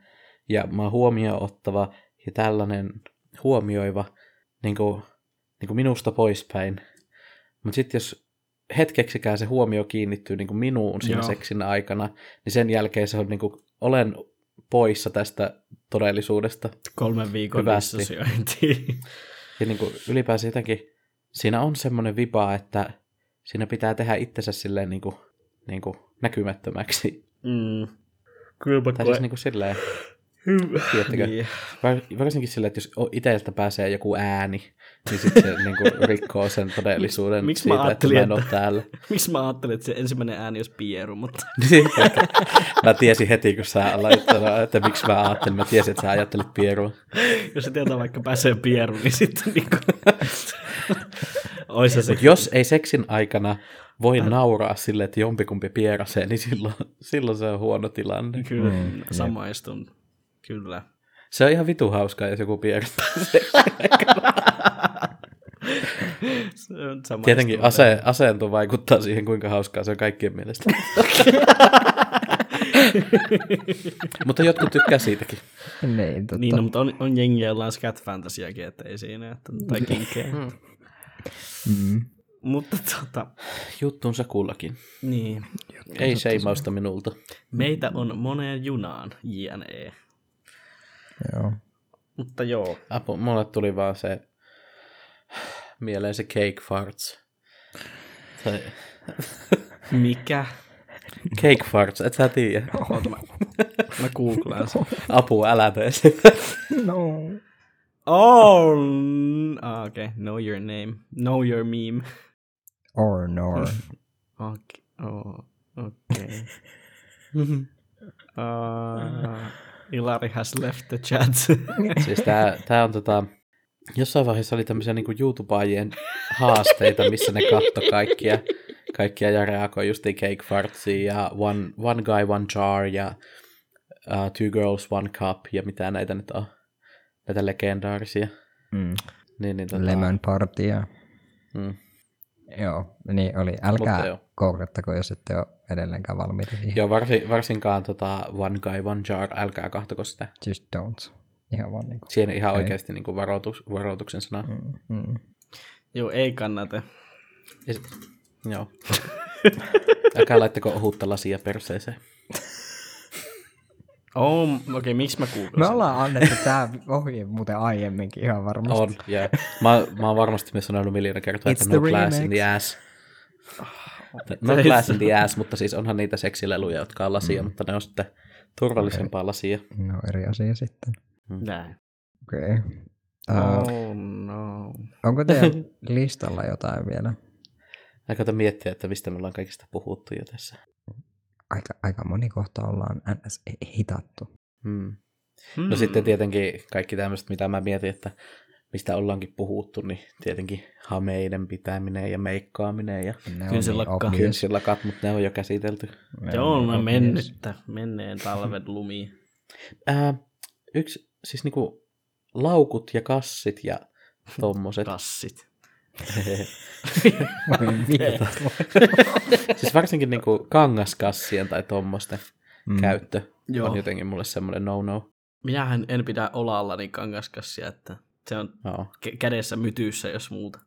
ja mä oon huomioon ottava ja tällainen huomioiva niin kuin, niin kuin minusta poispäin. Mutta sitten jos hetkeksikään se huomio kiinnittyy niin kuin minuun siinä Joo. seksin aikana, niin sen jälkeen se on niin kuin, olen poissa tästä todellisuudesta. kolmen viikon Hyvästi. dissosiointiin. Ja niin kuin ylipäänsä jotenkin, siinä on semmoinen vipa, että siinä pitää tehdä itsensä silleen niin kuin, niin kuin näkymättömäksi. mm. Kyllä mä Tai siis niin kuin silleen, tiedättekö, Niin. var- varsinkin silleen, että jos itseltä pääsee joku ääni, niin sitten se niin kuin rikkoo sen todellisuuden Miksi mä siitä, että ajattelin, mä en ole että- täällä. Miksi mä ajattelin, että se ensimmäinen ääni olisi Pieru, mutta Niin, mä tiesin heti, kun sä aloit sanoa, että miksi mä ajattelin. Mä tiesin, että sä ajattelit Pierua. jos se tietää vaikka pääsee Pieru, niin sitten niin kuin... Ois se jos ei seksin aikana voi nauraa sille, että jompikumpi pierasee, niin silloin, silloin se on huono tilanne. Kyllä, Mm, mm, jep. samaistun. Kyllä. Se on ihan vitu hauskaa, jos joku pierastaa. Se on samaistun. Tietenkin ase, asento vaikuttaa siihen, kuinka hauskaa se on kaikkien mielestä. Mutta jotkut tykkää siitäkin. Niin, totta. Niin, no, mutta on, on jengiä, joilla on scat fantasiakin, että ei siinä, että, tai kinkkejä. mm. Mutta tota, Juttunsa kullakin. niin. Ei seimausta minulta. Meitä on moneen junaan, JNE. Joo. Mutta joo, Apu, mulle tuli vaan se mieleen se cake farts. Tai, mikä? cake farts, et sä tiedä. Oota, mä, mä googlaan sen. Apua, älä tee sitä. No. Oh, ah, okei. Okay. Know your name. Know your meme. Or nor. Okay. Oh. Okay. Uh, Ilari has left the chat. Siis tää, tää on tota, jossain vaiheessa oli tämmöisiä niinku YouTubeajien haasteita, missä ne katto kaikkia, kaikkia ja reagoi justiin Cake Fartsiin ja one, one Guy, One Jar ja uh, Two Girls, One Cup ja mitä näitä nyt on, näitä legendaarisia. Mm. Niin, niin, tota, Lemon Party ja... Mm. Joo, niin oli. Älkää googlettako, jos ette ole edelleenkään valmiita siihen. Joo, varsin, varsinkaan tota One Guy One Jar, älkää kahtoko sitä. Just don't. Ihan vaan niinku. Siihen ihan Ei. oikeasti niin kuin varoitus, varoituksen sana. Mm. Mm, mm. Joo, ei kannata. Ja, sit- joo. Älkää laittako ohutta lasia perseeseen. Oh, okei, okay, miksi mä kuulin Me ollaan annettu tää ohje muuten aiemminkin ihan varmasti. On, yeah. Mä, mä oon varmasti myös sanonut miljoona kertaa, It's että no glass in the ass. No glass in the ass, mutta siis onhan niitä seksileluja, jotka on lasia, mm. mutta ne on sitten turvallisempaa lasia. No eri asia sitten. Näin. Okei. Okay. Uh, Oh no. onko teidän listalla jotain vielä? Mä koitan miettiä, että mistä me ollaan kaikista puhuttu jo tässä. Aika, aika moni kohta ollaan ns. hitattu. Hmm. Hmm. No sitten tietenkin kaikki tämmöiset, mitä mä mietin, että mistä ollaankin puhuttu, niin tietenkin hameiden pitäminen ja meikkaaminen ja Ne Kynsilakka. obvious. kynsilakat, mutta ne on jo käsitelty. Ne Joo, niin on obvious. mennyttä, menneen talven lumi. Ää, yksi, siis niinku laukut ja kassit ja tommoset. Kassit. Vittu. siis varsinkin niinku kangaskassien tai tommosten Mm. käyttö Joo. on jotenkin mulle semmoinen no-no. Minähän en pidä olallani kangaskassia, että se on Joo. kä- kädessä mytyissä, jos muuta.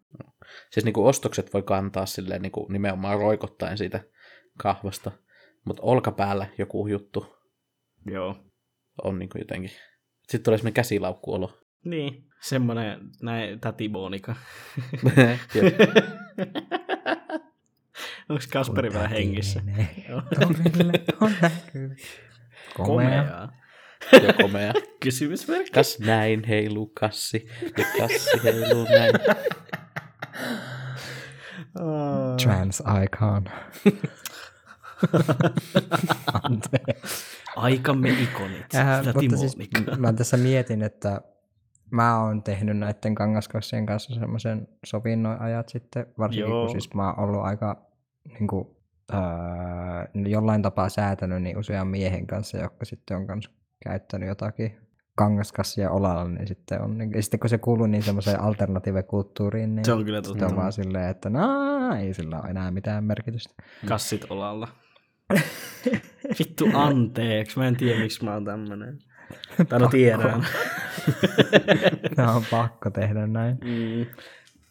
Siis niinku ostokset voi kantaa silleen niinku nimenomaan roikottaen siitä kahvasta, mutta olkapäällä joku juttu Joo. on niinku jotenkin. Sitten tulee semmoinen käsilaukkuolo. Niin, semmonen näin täti Monika. Onko Kasperi vielä hengissä? On näkyy. Komea. Komeaa. ja komea. Kysymysmerkki. Kas näin heiluu kassi ja kassi heiluu näin. Trans icon. Anteeksi. Aikamme ikonit. Äh, mutta siis mä tässä mietin, että mä oon tehnyt näiden kangaskassien kanssa semmoisen sovinnon ajat sitten, varsinkin Joo. kun siis mä oon ollut aika niin kuin, äh, jollain tapaa säätänyt niin usean miehen kanssa, jotka sitten on kanssa käyttänyt jotakin kangaskassia olalla, niin sitten on, niin, sitten kun se kuuluu niin semmoiseen alternatiive-kulttuuriin, niin Se on kyllä sitten totta. on vaan silleen, että no, ei sillä ole enää mitään merkitystä. Kassit olalla. Vittu anteeksi, mä en tiedä miksi mä oon tämmönen. Tai no tiedän. Tämä on pakko tehdä näin. Mm.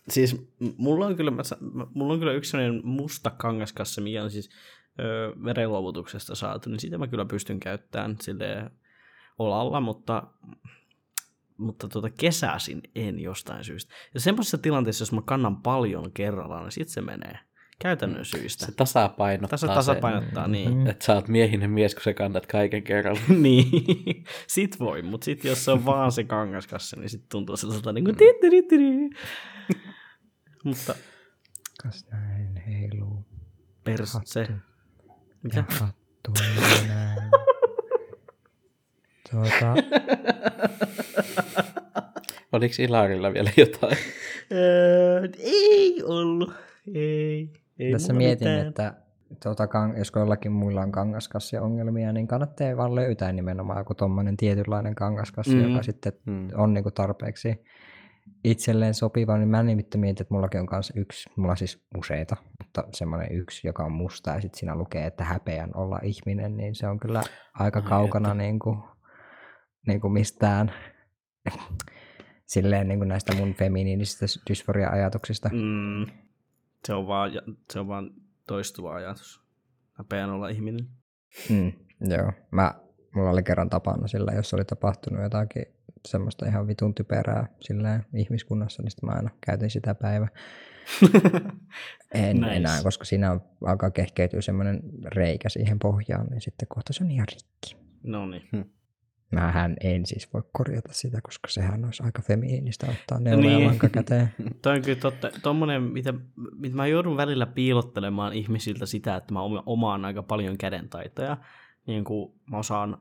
Siis mulla on kyllä, mulla on kyllä yksi sellainen musta kangaskassa, mikä on siis ö, verenluovutuksesta saatu, niin sitä mä kyllä pystyn käyttämään sille olalla, mutta, mutta tuota kesäisin en jostain syystä. Ja semmoisessa tilanteessa, jos mä kannan paljon kerrallaan, niin sit se menee käytännön syistä. Se tasapainottaa Tässä sen, tasapainottaa, niin. Että sä oot miehinen mies, kun sä kannat kaiken kerralla. niin, sit voi, mutta sit jos se on vaan se kangaskassa, niin sit tuntuu sellaiselta niin kuin tittirittiri. Mutta Kas näin heiluu. pers se. Ja Mitä? hattu näin. Tuota, Oliko Ilarilla vielä jotain? Öö, ei ollut. Ei. Ei tässä mietin, mitään. että tuota, jos jollakin muilla on kangaskassia-ongelmia, niin kannattaa vaan löytää nimenomaan joku tommonen tietynlainen kangaskassi, Mm. mm. joka sitten Hmm. on niinku tarpeeksi itselleen sopiva, niin mä nimittäin mietin, että mullakin on kanssa yksi, mulla on siis useita, mutta semmoinen yksi, joka on musta ja sitten siinä lukee, että häpeän olla ihminen, niin se on kyllä aika Ai kaukana että. niin kuin, niin kuin mistään silleen niin kuin näistä mun feminiinisistä dysforia-ajatuksista. Mm, se, on vaan, se on vaan toistuva ajatus. Häpeän olla ihminen. Mm, joo, mä, mulla oli kerran tapana sillä, jos oli tapahtunut jotakin semmoista ihan vitun typerää silleen ihmiskunnassa, niin sitten mä aina käytin sitä päivää. En Nice. enää, koska siinä on, alkaa kehkeytyä semmoinen reikä siihen pohjaan, niin sitten kohta se on ihan rikki. no niin. Mähän en siis voi korjata sitä, koska sehän olisi aika feminiinistä ottaa neuloja Niin. lanka käteen. Toi on kyllä totta. Tommonen, mitä, mitä mä joudun välillä piilottelemaan ihmisiltä sitä, että mä oma- omaan aika paljon kädentaitoja. Niin kuin mä osaan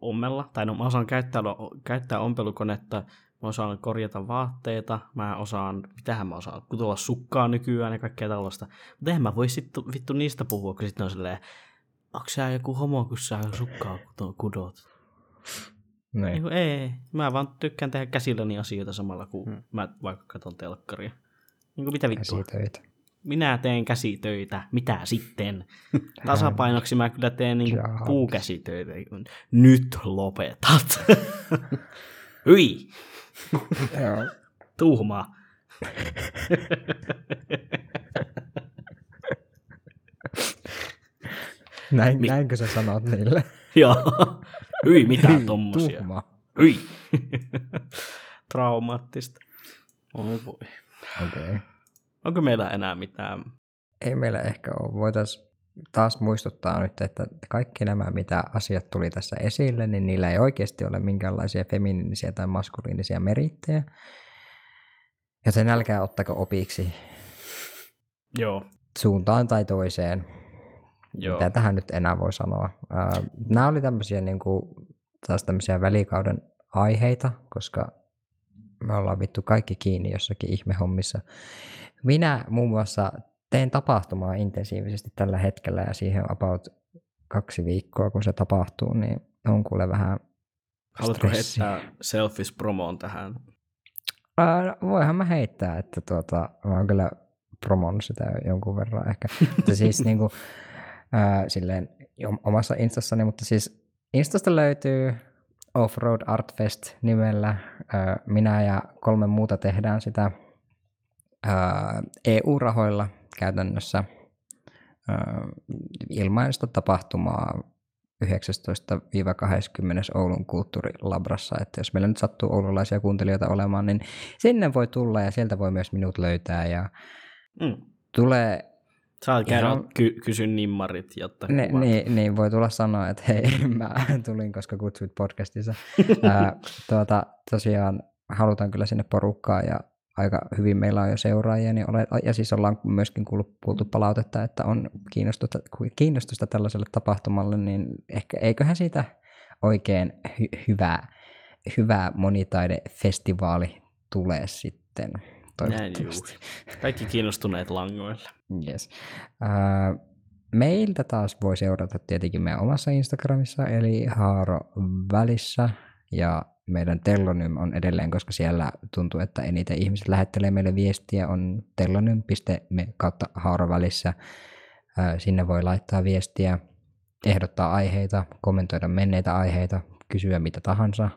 ommella, tai no mä osaan käyttää, käyttää ompelukonetta, mä osaan korjata vaatteita, mä osaan, mitähän mä osaan, kutoa sukkaa nykyään ja kaikkea tällaista. Mutta eihän mä voi sit vittu niistä puhua, kun sitten on silleen, onko sä joku homo, kun sä sukkaa kudot? Niin ei, mä vaan tykkään tehdä käsilläni asioita samalla, kun Hmm. mä vaikka katson telkkaria. Niin kuin mitä vittua? Käsitöitä. minä teen käsitöitä, mitä sitten? Tasapainoksi mä kyllä teen niin puukäsitöitä. Nyt lopetat. Hyi, Joo. tuhmaa. Näin, Mi- näinkö sä sanot niille? Joo. Hyi, mitä tommosia. Tuhma. Hyi. Traumaattista. Oi voi. Okei. Okay. Onko meillä enää mitään? Ei meillä ehkä ole. Voitaisiin taas muistuttaa nyt, että kaikki nämä, mitä asiat tuli tässä esille, niin niillä ei oikeasti ole minkäänlaisia feminiinisiä tai maskuliinisia merittejä. Joten älkää ottako opiksi Joo. suuntaan tai toiseen. Joo. Mitä tähän nyt enää voi sanoa? Nämä oli tämmöisiä niin kuin, taas tämmöisiä välikauden aiheita, koska me ollaan vittu kaikki kiinni jossakin ihmehommissa. Minä muun muassa teen tapahtumaa intensiivisesti tällä hetkellä ja siihen about kaksi viikkoa, kun se tapahtuu, niin on kuule vähän Haluatko heittää selfish promoon tähän? Ää, voihan mä heittää, että tuota, mä oon kyllä promonnut sitä jonkun verran ehkä. mutta siis niinku, ää, silleen omassa instassani, mutta siis instasta löytyy Offroad Art Fest nimellä. Ää, minä ja kolme muuta tehdään sitä ää, EU-rahoilla käytännössä ää, ilmaista tapahtumaa 19-20 Oulun kulttuurilabrassa, että jos meillä nyt sattuu oululaisia kuuntelijoita olemaan, niin sinne voi tulla ja sieltä voi myös minut löytää ja Mm. tulee, Saa käydä Ihan- ky- kysy nimmarit, jotta ne, niin, niin voi tulla sanoa, että hei, mä tulin, koska kutsuit podcastissa. Ää, tuota, tosiaan halutaan kyllä sinne porukkaa ja aika hyvin meillä on jo seuraajia, niin ole, ja siis ollaan myöskin kuullut, kuultu palautetta, että on kiinnostusta, kiinnostusta tällaiselle tapahtumalle, niin ehkä eiköhän siitä oikein hy, hyvä, hyvä monitaidefestivaali tulee sitten toivottavasti. juu. Kaikki kiinnostuneet langoille. Yes. Ää, meiltä taas voi seurata tietenkin meidän omassa Instagramissa, eli Haaro välissä, ja meidän Tellonym on edelleen, koska siellä tuntuu, että eniten ihmiset lähettelee meille viestiä, on tellonym.me kautta Haaro välissä. Ää, sinne voi laittaa viestiä, ehdottaa aiheita, kommentoida menneitä aiheita, kysyä mitä tahansa.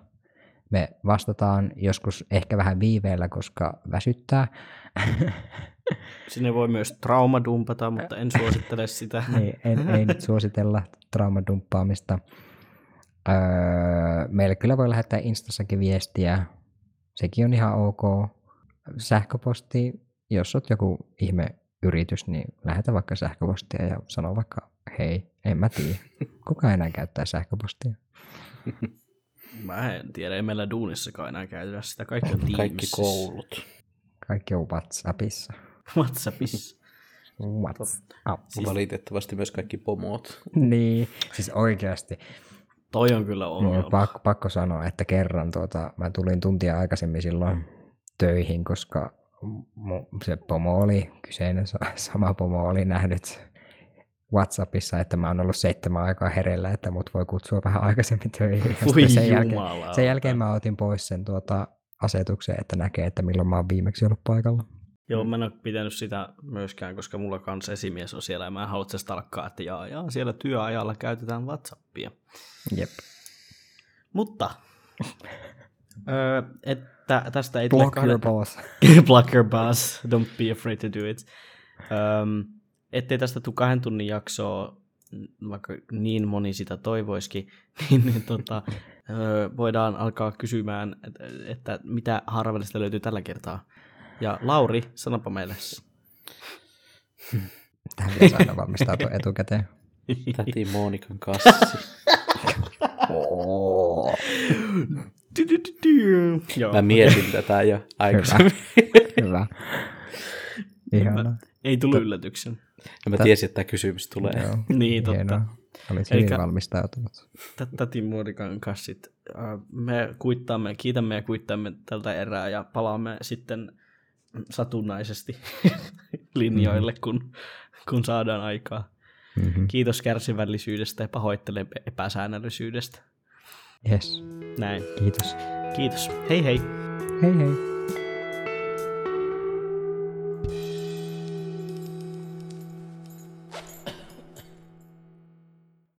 Me vastataan joskus ehkä vähän viiveellä, koska väsyttää. Sinne voi myös trauma dumpata, mutta en suosittele sitä. niin, en, ei nyt suositella traumadumppaamista. Öö, meille kyllä voi lähettää Instassakin viestiä. Sekin on ihan ok. Sähköposti, jos olet joku ihme yritys, niin lähetä vaikka sähköpostia ja sano vaikka hei, en mä tiedä. Kuka enää käyttää sähköpostia? Mä en tiedä, ei meillä duunissakaan enää käytetä sitä. Kaikki on Teamsissa. Kaikki koulut. Kaikki on WhatsAppissa. WhatsAppissa. WhatsApp. Siis- Valitettavasti myös kaikki pomot. Niin, siis oikeasti. Toi on kyllä ongelma. pakko, pakko sanoa, että kerran tuota, mä tulin tuntia aikaisemmin silloin töihin, koska se pomo oli, kyseinen sa- sama pomo oli nähnyt Whatsappissa, että mä oon ollut seitsemän aikaa hereillä, että mut voi kutsua vähän aikaisemmin töihin. Voi sen, jälkeen, sen jälkeen mä otin pois sen tuota, asetuksen, että näkee, että milloin mä oon viimeksi ollut paikalla. Joo, mä en ole pitänyt sitä myöskään, koska mulla kanssa esimies on siellä ja mä en halua se stalkkaa, että jaa, jaa, siellä työajalla käytetään Whatsappia. Jep. Mutta, öö, että tästä ei tule Block your boss. Block your boss, don't be afraid to do it. Öm, ettei tästä tule kahden tunnin jaksoa, vaikka niin moni sitä toivoisikin, niin, niin tota, voidaan alkaa kysymään, että, että mitä Harvelista löytyy tällä kertaa. Ja Lauri, sanopa meille. Tähän pitäisi aina valmistautua etukäteen. Täti Monikan kassi. Mä mietin tätä jo aikaisemmin. Hyvä. Ihana. Ei tullut yllätyksen. Ja mä tiesin, että tämä kysymys tulee. Joo. Niin, totta. Hienoa. Olit hyvin Eikä- valmistautunut. Tä- Täti Muodikan kassit. Äh, Me kuittaamme, kiitämme ja kuittaamme tältä erää ja palaamme sitten satunnaisesti linjoille, kun, kun saadaan aikaa. Mm-hmm. Kiitos kärsivällisyydestä ja pahoittelen epäsäännöllisyydestä. Yes. Näin. Kiitos. Kiitos. Hei hei. Hei hei.